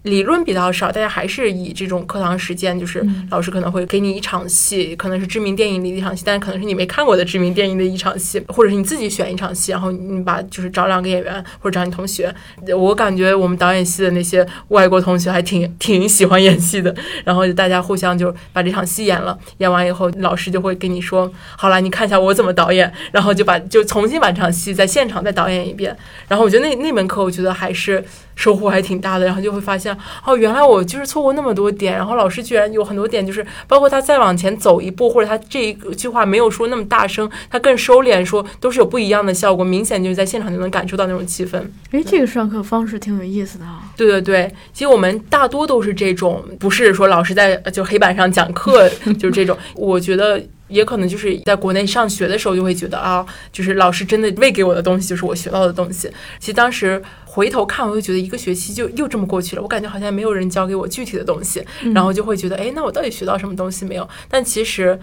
理论比较少，大家还是以这种课堂实践，就是嗯老师可能会给你一场戏，可能是知名电影里的一场戏，但是可能是你没看过的知名电影的一场戏，或者是你自己选一场戏，然后你把就是找两个演员或者找你同学。我感觉我们导演系的那些外国同学还挺挺喜欢演戏的，然后大家互相就把这场戏演了，演完以后老师就会跟你说，好了，你看一下我怎么导演，然后就把就重新把这场戏在现场再导演一遍。然后我觉得那那门课我觉得还是收获还挺大的，然后就会发现哦，原来我就是错过那么多点，然后老师居然有很多点，就是包括他再往前走一步，或者他这一句话没有说那么大声，他更收敛说，都是有不一样的效果，明显就是在现场就能感受到那种气氛。哎，这个上课方式挺有意思的啊。对对对，其实我们大多都是这种，不是说老师在就黑板上讲课，就是这种。我觉得也可能就是在国内上学的时候就会觉得啊，就是老师真的喂给我的东西就是我学到的东西。其实当时回头看，我就觉得一个学期就又这么过去了，我感觉好像没有人教给我具体的东西，然后就会觉得，哎，那我到底学到什么东西没有？但其实。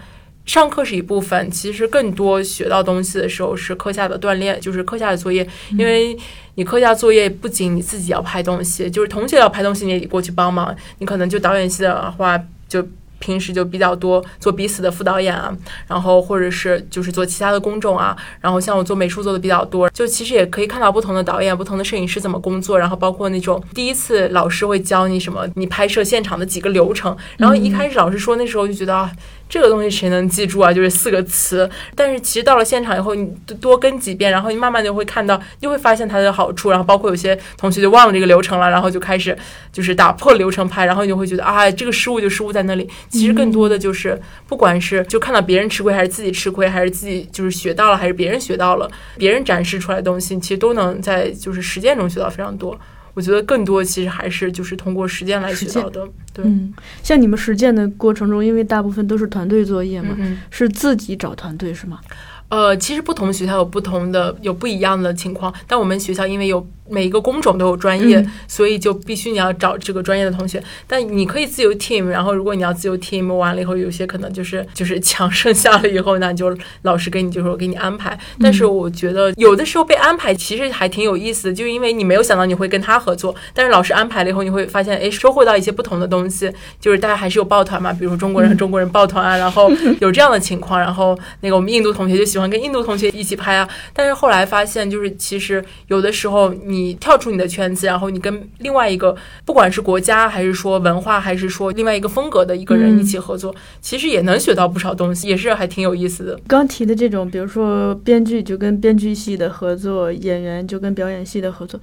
上课是一部分，其实更多学到东西的时候是课下的锻炼，就是课下的作业。因为你课下作业不仅你自己要拍东西，就是同学要拍东西，你也得过去帮忙。你可能就导演系的话，就平时就比较多做彼此的副导演啊，然后或者是就是做其他的公众啊。然后像我做美术做的比较多，就其实也可以看到不同的导演、不同的摄影师怎么工作，然后包括那种第一次老师会教你什么，你拍摄现场的几个流程。然后一开始老师说那时候就觉得啊。这个东西谁能记住啊？就是四个词。但是其实到了现场以后，你多跟几遍，然后你慢慢就会看到，就会发现它的好处。然后包括有些同学就忘了这个流程了，然后就开始就是打破流程拍，然后你就会觉得啊，这个失误就失误在那里。其实更多的就是，不管是就看到别人吃亏，还是自己吃亏，还是自己就是学到了，还是别人学到了，别人展示出来的东西，其实都能在就是实践中学到非常多。我觉得更多其实还是就是通过实践来学到的。对，嗯，像你们实践的过程中，因为大部分都是团队作业嘛，嗯。是自己找团队是吗？呃，其实不同学校有不同的有不一样的情况，但我们学校因为有每一个工种都有专业，嗯所以就必须你要找这个专业的同学。但你可以自由 team，然后如果你要自由 team 完了以后，有些可能就是就是强剩下了以后，那就老师给你就说给你安排。但是我觉得有的时候被安排其实还挺有意思的，就因为你没有想到你会跟他合作，但是老师安排了以后，你会发现哎收获到一些不同的东西，就是大家还是有抱团嘛，比如说中国人和中国人抱团啊，然后有这样的情况，然后那个我们印度同学就喜欢跟印度同学一起拍啊，但是后来发现就是其实有的时候你跳出你的圈子，然后你跟另外一个不管是国家还是说文化还是说另外一个风格的一个人嗯一起合作，其实也能学到不少东西，也是还挺有意思的。刚提的这种，比如说编剧就跟编剧系的合作，演员就跟表演系的合作，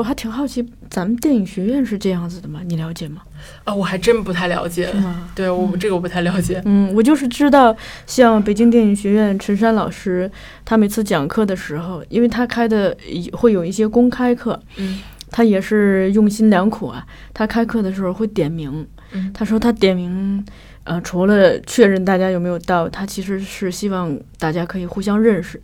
我还挺好奇，咱们电影学院是这样子的吗？你了解吗？啊，我还真不太了解？对我这个我不太了解。嗯，我就是知道，像北京电影学院陈山老师，他每次讲课的时候，因为他开的会有一些公开课，嗯他也是用心良苦啊。他开课的时候会点名，他说他点名，呃，除了确认大家有没有到，他其实是希望大家可以互相认识，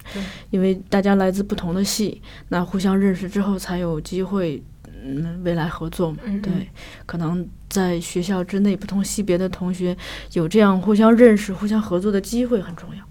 因为大家来自不同的系，那互相认识之后才有机会，嗯，未来合作嘛。对，可能在学校之内不同系别的同学有这样互相认识、互相合作的机会很重要。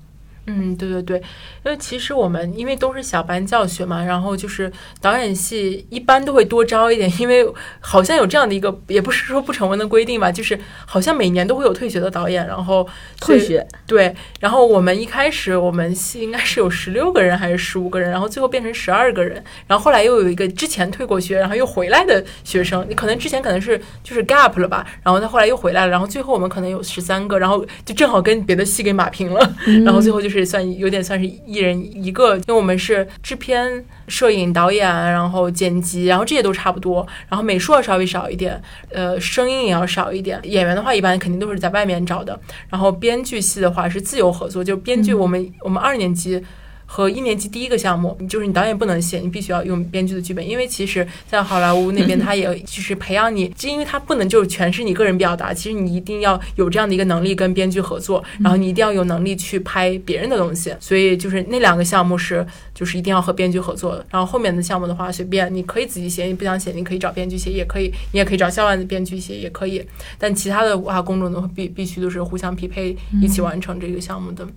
嗯，对对对，因为其实我们因为都是小班教学嘛，然后就是导演系一般都会多招一点，因为好像有这样的一个，也不是说不成文的规定吧，就是好像每年都会有退学的导演，然后退学对，然后我们一开始我们系应该是有十六个人还是十五个人，然后最后变成十二个人，然后后来又有一个之前退过学，然后又回来的学生，你可能之前可能是就是 gap 了吧，然后他后来又回来了，然后最后我们可能有十三个，然后就正好跟别的系给码平了，然后最后就是。是算有点算是一人一个，因为我们是制片、摄影、导演，然后剪辑，然后这些都差不多，然后美术要稍微少一点，呃，声音也要少一点。演员的话，一般肯定都是在外面找的。然后编剧系的话是自由合作，就编剧我们我们二年级。和一年级第一个项目，就是你导演不能写，你必须要用编剧的剧本，因为其实，在好莱坞那边，他也就是培养你，就因为他不能就是全是你个人表达，其实你一定要有这样的一个能力跟编剧合作，然后你一定要有能力去拍别人的东西，所以就是那两个项目是就是一定要和编剧合作的，然后后面的项目的话随便你可以自己写，你不想写你可以找编剧写，也可以，你也可以找校外的编剧写也可以，但其他的话公众的必必须都是互相匹配一起完成这个项目的。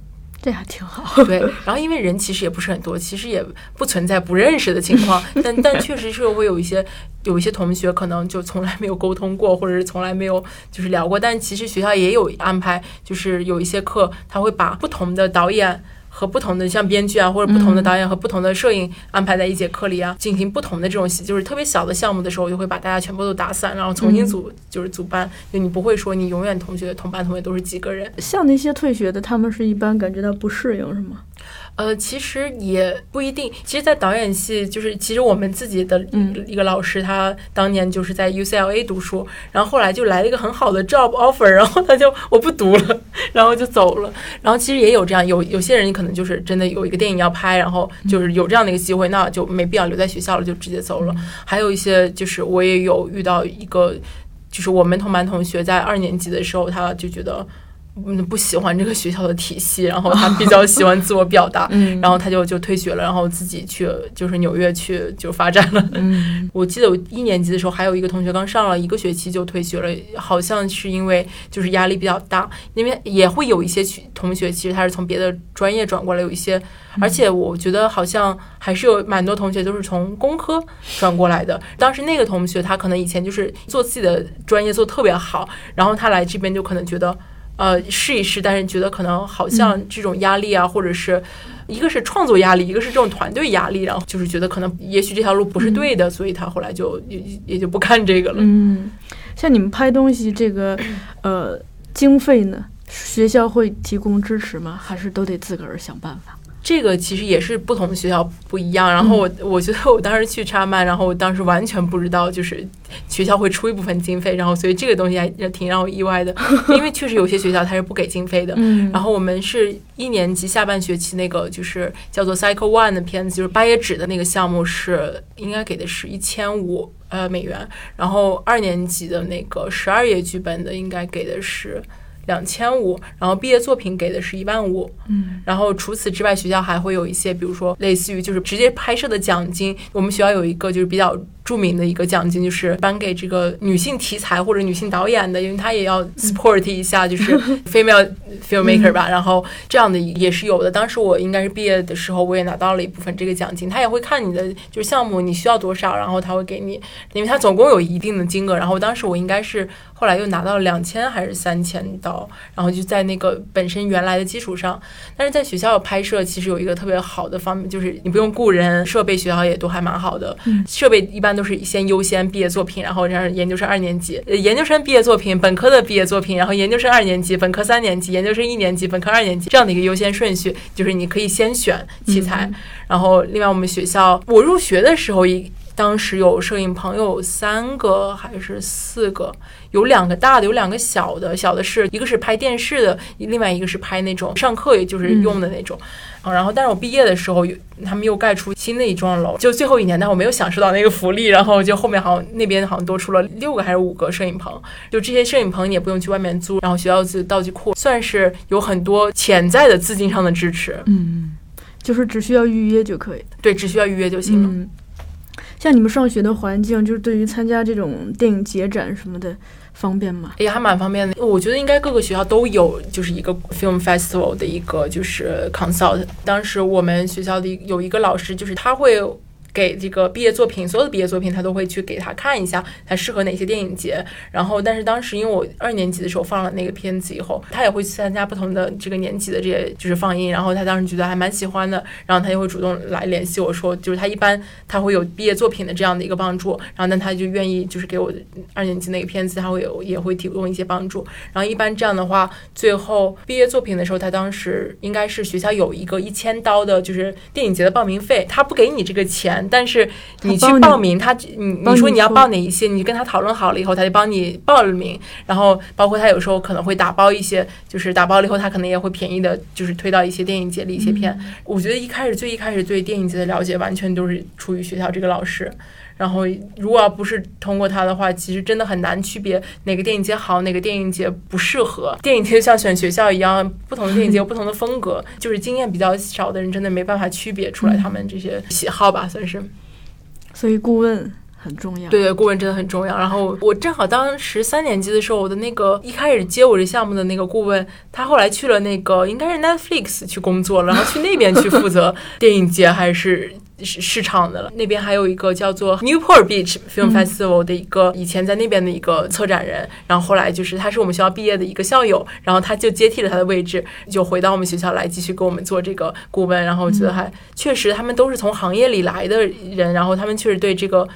这还挺好，对。然后因为人其实也不是很多，其实也不存在不认识的情况，但但确实是会有一些有一些同学可能就从来没有沟通过，或者是从来没有就是聊过。但其实学校也有安排，就是有一些课他会把不同的导演。和不同的像编剧啊，或者不同的导演和不同的摄影安排在一节课里啊，进行不同的这种就是特别小的项目的时候，就会把大家全部都打散，然后重新组就是组班。就你不会说你永远同学同班同学都是几个人。像那些退学的，他们是一般感觉到不适应是吗？呃，其实也不一定。其实，在导演系，就是其实我们自己的一个老师，他当年就是在 UCLA 读书，然后后来就来了一个很好的 job offer，然后他就我不读了，然后就走了。然后其实也有这样，有有些人可能就是真的有一个电影要拍，然后就是有这样的一个机会，那就没必要留在学校了，就直接走了。还有一些就是我也有遇到一个，就是我们同班同学在二年级的时候，他就觉得。嗯，不喜欢这个学校的体系，然后他 比较喜欢自我表达，然后他就就退学了，然后自己去就是纽约去就发展了。我记得我一年级的时候，还有一个同学刚上了一个学期就退学了，好像是因为就是压力比较大，因为也会有一些同学其实他是从别的专业转过来，有一些，而且我觉得好像还是有蛮多同学都是从工科转过来的。当时那个同学他可能以前就是做自己的专业做特别好，然后他来这边就可能觉得。呃，试一试，但是觉得可能好像这种压力啊，或者是一个是创作压力，一个是这种团队压力，然后就是觉得可能也许这条路不是对的，所以他后来就也也就不干这个了。嗯，像你们拍东西这个，呃，经费呢，学校会提供支持吗？还是都得自个儿想办法？这个其实也是不同的学校不一样。然后我我觉得我当时去插曼，然后我当时完全不知道，就是学校会出一部分经费，然后所以这个东西还挺让我意外的，因为确实有些学校它是不给经费的。然后我们是一年级下半学期那个就是叫做 Cycle One 的片子，就是八页纸的那个项目是应该给的是一千五呃美元，然后二年级的那个十二页剧本的应该给的是。两千五，然后毕业作品给的是一万五，嗯，然后除此之外，学校还会有一些，比如说类似于就是直接拍摄的奖金，我们学校有一个就是比较。著名的一个奖金就是颁给这个女性题材或者女性导演的，因为她也要 support 一下，就是 female filmmaker 吧。然后这样的也是有的。当时我应该是毕业的时候，我也拿到了一部分这个奖金。他也会看你的就是项目你需要多少，然后他会给你，因为他总共有一定的金额。然后当时我应该是后来又拿到了两千还是三千刀，然后就在那个本身原来的基础上。但是在学校拍摄其实有一个特别好的方面，就是你不用雇人，设备学校也都还蛮好的，设备一般。都是先优先毕业作品，然后让研究生二年级，研究生毕业作品，本科的毕业作品，然后研究生二年级，本科三年级，研究生一年级，本科二年级这样的一个优先顺序，就是你可以先选器材。然后另外我们学校，我入学的时候一。当时有摄影棚有三个还是四个，有两个大的，有两个小的。小的是一个是拍电视的，另外一个是拍那种上课也就是用的那种。然后，但是我毕业的时候，他们又盖出新的一幢楼，就最后一年，但我没有享受到那个福利。然后就后面好像那边好像多出了六个还是五个摄影棚，就这些摄影棚你也不用去外面租。然后学校自己道具库算是有很多潜在的资金上的支持。嗯，就是只需要预约就可以。对，只需要预约就行了。像你们上学的环境，就是对于参加这种电影节展什么的。方便吗？也还蛮方便的。我觉得应该各个学校都有，就是一个 film festival 的一个就是 consult。当时我们学校的有一个老师，就是他会。给这个毕业作品，所有的毕业作品他都会去给他看一下，他适合哪些电影节。然后，但是当时因为我二年级的时候放了那个片子以后，他也会去参加不同的这个年级的这些就是放映。然后他当时觉得还蛮喜欢的，然后他就会主动来联系我说，就是他一般他会有毕业作品的这样的一个帮助。然后，那他就愿意就是给我二年级那个片子，他会有也会提供一些帮助。然后一般这样的话，最后毕业作品的时候，他当时应该是学校有一个一千刀的就是电影节的报名费，他不给你这个钱。但是你去报名，他你你说你要报哪一些，你跟他讨论好了以后，他就帮你报了名。然后包括他有时候可能会打包一些，就是打包了以后，他可能也会便宜的，就是推到一些电影节里一些片。我觉得一开始最一开始对电影节的了解，完全都是出于学校这个老师。然后如果要不是通过它的话，其实真的很难区别哪个电影节好，哪个电影节不适合。电影节像选学校一样，不同的电影节有不同的风格，就是经验比较少的人真的没办法区别出来他们这些喜好吧，算是。所以顾问很重要，对对，顾问真的很重要。然后我正好当时三年级的时候，我的那个一开始接我这项目的那个顾问，他后来去了那个应该是 Netflix 去工作了，然后去那边去负责电影节还是。市市场的了，那边还有一个叫做 Newport Beach Film Festival 的一个以前在那边的一个策展人，然后后来就是他是我们学校毕业的一个校友，然后他就接替了他的位置，就回到我们学校来继续给我们做这个顾问，然后我觉得还确实他们都是从行业里来的人，然后他们确实对这个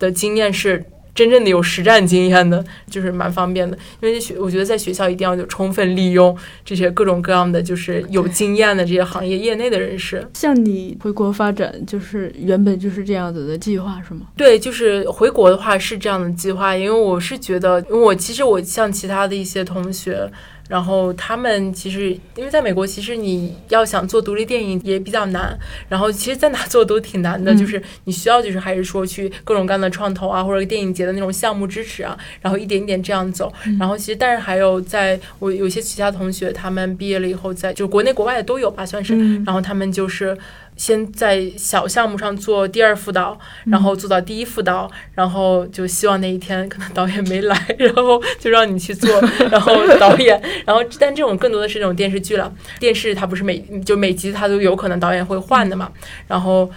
的经验是。真正的有实战经验的，就是蛮方便的。因为学，我觉得在学校一定要就充分利用这些各种各样的，就是有经验的这些行业业内的人士。像你回国发展，就是原本就是这样子的计划，是吗？对，就是回国的话是这样的计划，因为我是觉得，因为我其实我像其他的一些同学。然后他们其实，因为在美国，其实你要想做独立电影也比较难。然后其实，在哪做都挺难的，就是你需要就是还是说去各种各样的创投啊，或者电影节的那种项目支持啊，然后一点一点这样走。然后其实，但是还有在我有些其他同学，他们毕业了以后，在就国内国外的都有吧，算是。然后他们就是。先在小项目上做第二副导，然后做到第一副导，然后就希望那一天可能导演没来，然后就让你去做，然后导演，然后但这种更多的是这种电视剧了，电视它不是每就每集它都有可能导演会换的嘛，然后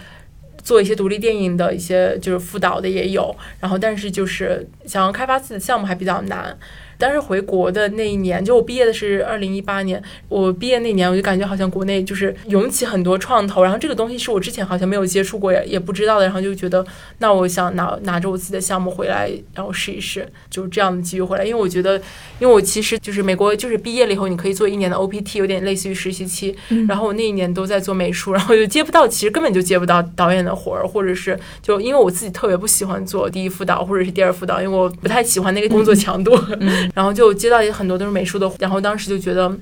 做一些独立电影的一些就是副导的也有，然后但是就是想要开发自己的项目还比较难。但是回国的那一年，就我毕业的是二零一八年。我毕业那年，我就感觉好像国内就是涌起很多创投，然后这个东西是我之前好像没有接触过，也也不知道的。然后就觉得，那我想拿拿着我自己的项目回来，然后试一试，就是这样的机遇回来。因为我觉得，因为我其实就是美国，就是毕业了以后你可以做一年的 OPT，有点类似于实习期。然后我那一年都在做美术，然后就接不到，其实根本就接不到导演的活儿，或者是就因为我自己特别不喜欢做第一副导或者是第二副导，因为我不太喜欢那个工作强度。然后就接到也很多都是美术的，然后当时就觉得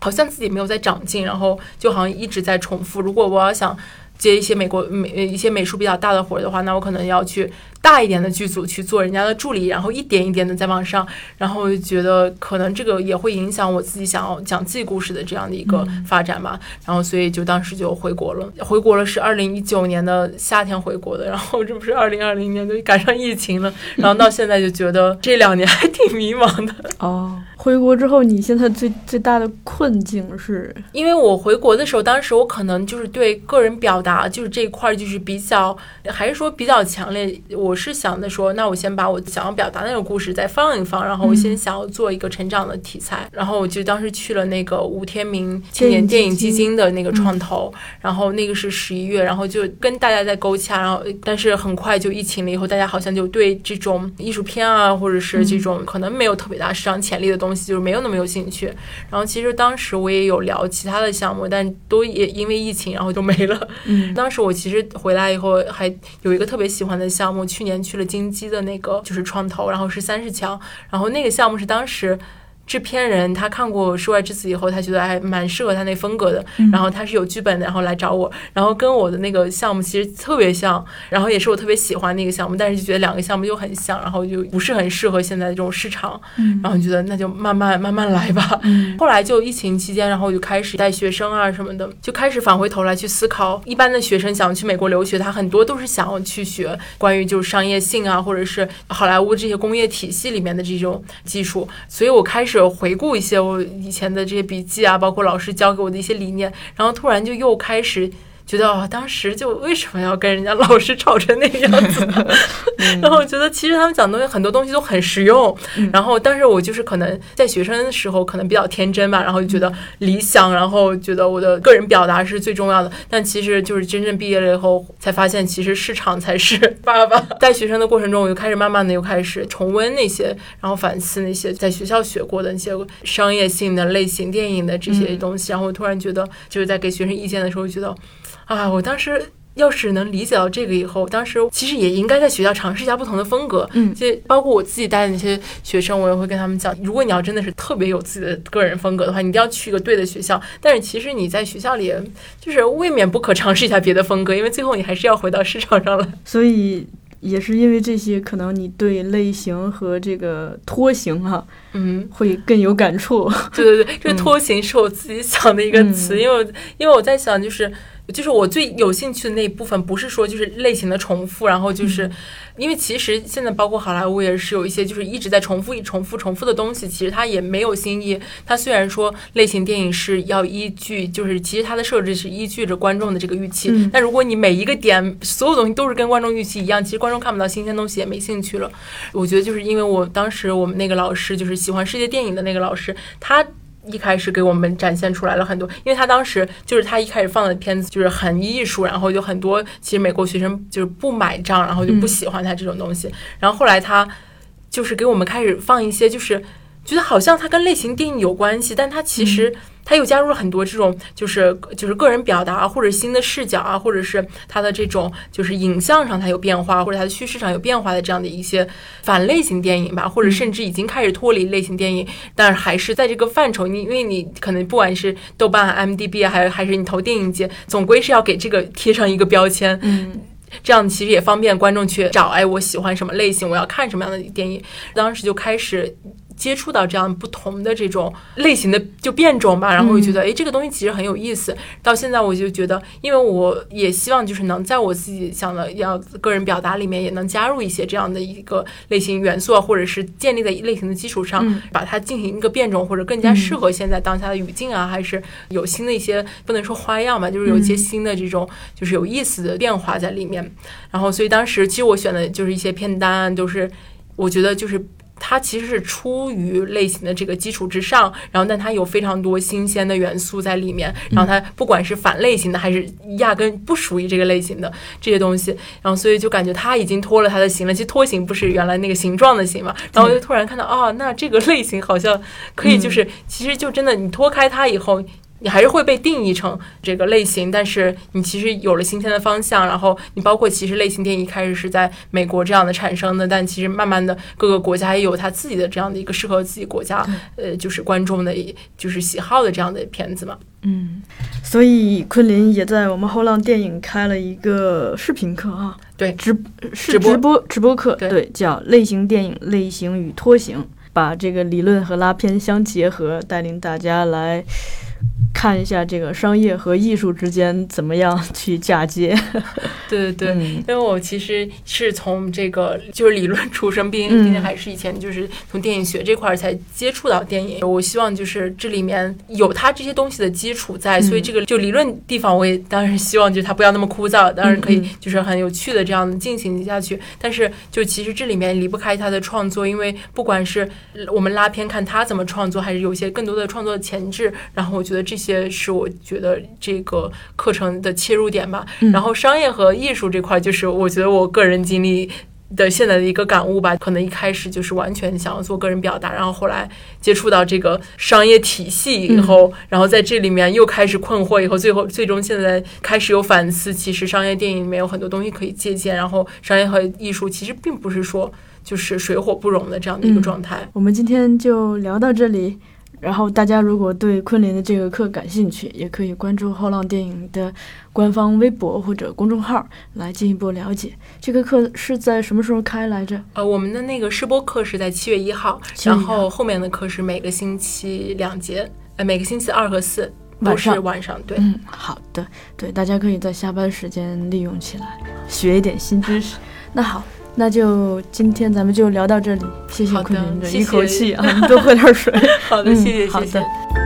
好像自己没有在长进，然后就好像一直在重复。如果我要想接一些美国美一些美术比较大的活儿的话，那我可能要去。大一点的剧组去做人家的助理，然后一点一点的在往上，然后就觉得可能这个也会影响我自己想要讲自己故事的这样的一个发展吧。然后所以就当时就回国了，回国了是二零一九年的夏天回国的，然后这不是二零二零年就赶上疫情了，然后到现在就觉得这两年还挺迷茫的。哦，回国之后你现在最最大的困境是？因为我回国的时候，当时我可能就是对个人表达就是这一块就是比较还是说比较强烈，我。我是想的说，那我先把我想要表达那个故事再放一放，然后我先想要做一个成长的题材，然后我就当时去了那个吴天明青年电影基金的那个创投，然后那个是十一月，然后就跟大家在勾洽，然后但是很快就疫情了以后，大家好像就对这种艺术片啊，或者是这种可能没有特别大市场潜力的东西，就是没有那么有兴趣。然后其实当时我也有聊其他的项目，但都也因为疫情，然后就没了。嗯，当时我其实回来以后还有一个特别喜欢的项目，去年去了金鸡的那个就是创投，然后是三十强，然后那个项目是当时。制片人他看过《室外之子》以后，他觉得还蛮适合他那风格的，然后他是有剧本的，然后来找我，然后跟我的那个项目其实特别像，然后也是我特别喜欢那个项目，但是就觉得两个项目又很像，然后就不是很适合现在这种市场，然后觉得那就慢慢慢慢来吧。后来就疫情期间，然后我就开始带学生啊什么的，就开始返回头来去思考，一般的学生想去美国留学，他很多都是想要去学关于就是商业性啊，或者是好莱坞这些工业体系里面的这种技术，所以我开始。回顾一些我以前的这些笔记啊，包括老师教给我的一些理念，然后突然就又开始。觉得哦，当时就为什么要跟人家老师吵成那个样子？然后我觉得其实他们讲的东西很多东西都很实用。然后，但是我就是可能在学生的时候可能比较天真吧，然后就觉得理想，然后觉得我的个人表达是最重要的。但其实就是真正毕业了以后，才发现其实市场才是 爸爸。带学生的过程中，我就开始慢慢的又开始重温那些，然后反思那些在学校学过的那些商业性的类型电影的这些东西。然后我突然觉得，就是在给学生意见的时候，觉得。啊，我当时要是能理解到这个以后，当时其实也应该在学校尝试一下不同的风格。嗯，就包括我自己带的那些学生，我也会跟他们讲，如果你要真的是特别有自己的个人风格的话，你一定要去一个对的学校。但是其实你在学校里，就是未免不可尝试一下别的风格，因为最后你还是要回到市场上来。所以也是因为这些，可能你对类型和这个拖形哈，嗯，会更有感触。对对对，这个拖形是我自己想的一个词，因为因为我在想就是。就是我最有兴趣的那一部分，不是说就是类型的重复，然后就是，因为其实现在包括好莱坞也是有一些就是一直在重复、重复、重复的东西，其实它也没有新意。它虽然说类型电影是要依据，就是其实它的设置是依据着观众的这个预期，但如果你每一个点所有东西都是跟观众预期一样，其实观众看不到新鲜东西，也没兴趣了。我觉得就是因为我当时我们那个老师就是喜欢世界电影的那个老师，他。一开始给我们展现出来了很多，因为他当时就是他一开始放的片子就是很艺术，然后就很多其实美国学生就是不买账，然后就不喜欢他这种东西。然后后来他就是给我们开始放一些，就是觉得好像它跟类型电影有关系，但它其实。它又加入了很多这种，就是就是个人表达或者新的视角啊，或者是它的这种就是影像上它有变化，或者它的叙事上有变化的这样的一些反类型电影吧，或者甚至已经开始脱离类型电影，但是还是在这个范畴。你因为你可能不管是豆瓣、M D B 还还是你投电影节，总归是要给这个贴上一个标签，嗯，这样其实也方便观众去找，哎，我喜欢什么类型，我要看什么样的电影。当时就开始。接触到这样不同的这种类型的就变种吧，然后我就觉得，哎，这个东西其实很有意思。到现在我就觉得，因为我也希望就是能在我自己想的要个人表达里面，也能加入一些这样的一个类型元素，或者是建立在类型的基础上，把它进行一个变种，或者更加适合现在当下的语境啊，还是有新的一些不能说花样吧，就是有一些新的这种就是有意思的变化在里面。然后，所以当时其实我选的就是一些片单，都是我觉得就是。它其实是出于类型的这个基础之上，然后但它有非常多新鲜的元素在里面，然后它不管是反类型的还是压根不属于这个类型的这些东西，然后所以就感觉它已经脱了它的形了。其实脱形不是原来那个形状的形嘛，然后就突然看到啊，那这个类型好像可以，就是其实就真的你脱开它以后。你还是会被定义成这个类型，但是你其实有了新鲜的方向，然后你包括其实类型电影一开始是在美国这样的产生的，但其实慢慢的各个国家也有它自己的这样的一个适合自己国家呃就是观众的就是喜好的这样的片子嘛。嗯，所以昆凌也在我们后浪电影开了一个视频课啊，对，直是直播直播课，对，叫类型电影类型与拖行，把这个理论和拉片相结合，带领大家来。看一下这个商业和艺术之间怎么样去嫁接。对对对，嗯因为我其实是从这个就是理论出身，毕竟嗯毕竟还是以前就是从电影学这块儿才接触到电影。我希望就是这里面有它这些东西的基础在，所以这个就理论地方我也当然希望就是它不要那么枯燥，当然可以嗯就是很有趣的这样进行下去。但是就其实这里面离不开他的创作，因为不管是我们拉片看他怎么创作，还是有一些更多的创作前置，然后我觉得这些是我觉得这个课程的切入点吧。嗯然后商业和艺术这块，就是我觉得我个人经历。的现在的一个感悟吧，可能一开始就是完全想要做个人表达，然后后来接触到这个商业体系以后，然后在这里面又开始困惑，以后最后最终现在开始有反思，其实商业电影里面有很多东西可以借鉴，然后商业和艺术其实并不是说就是水火不容的这样的一个嗯状态。我们今天就聊到这里。然后大家如果对昆凌的这个课感兴趣，也可以关注后浪电影的官方微博或者公众号来进一步了解。这个课是在什么时候开来着？呃，我们的那个试播课是在七月一号，7月1然后后面的课是每个星期两节，呃，每个星期二和四都是晚上晚上，对。嗯，好的，对，大家可以在下班时间利用起来，学一点新知识。那好，那就今天咱们就聊到这里，谢谢昆凌这一口气啊，你 多喝点水。好的，嗯谢谢，谢谢好的。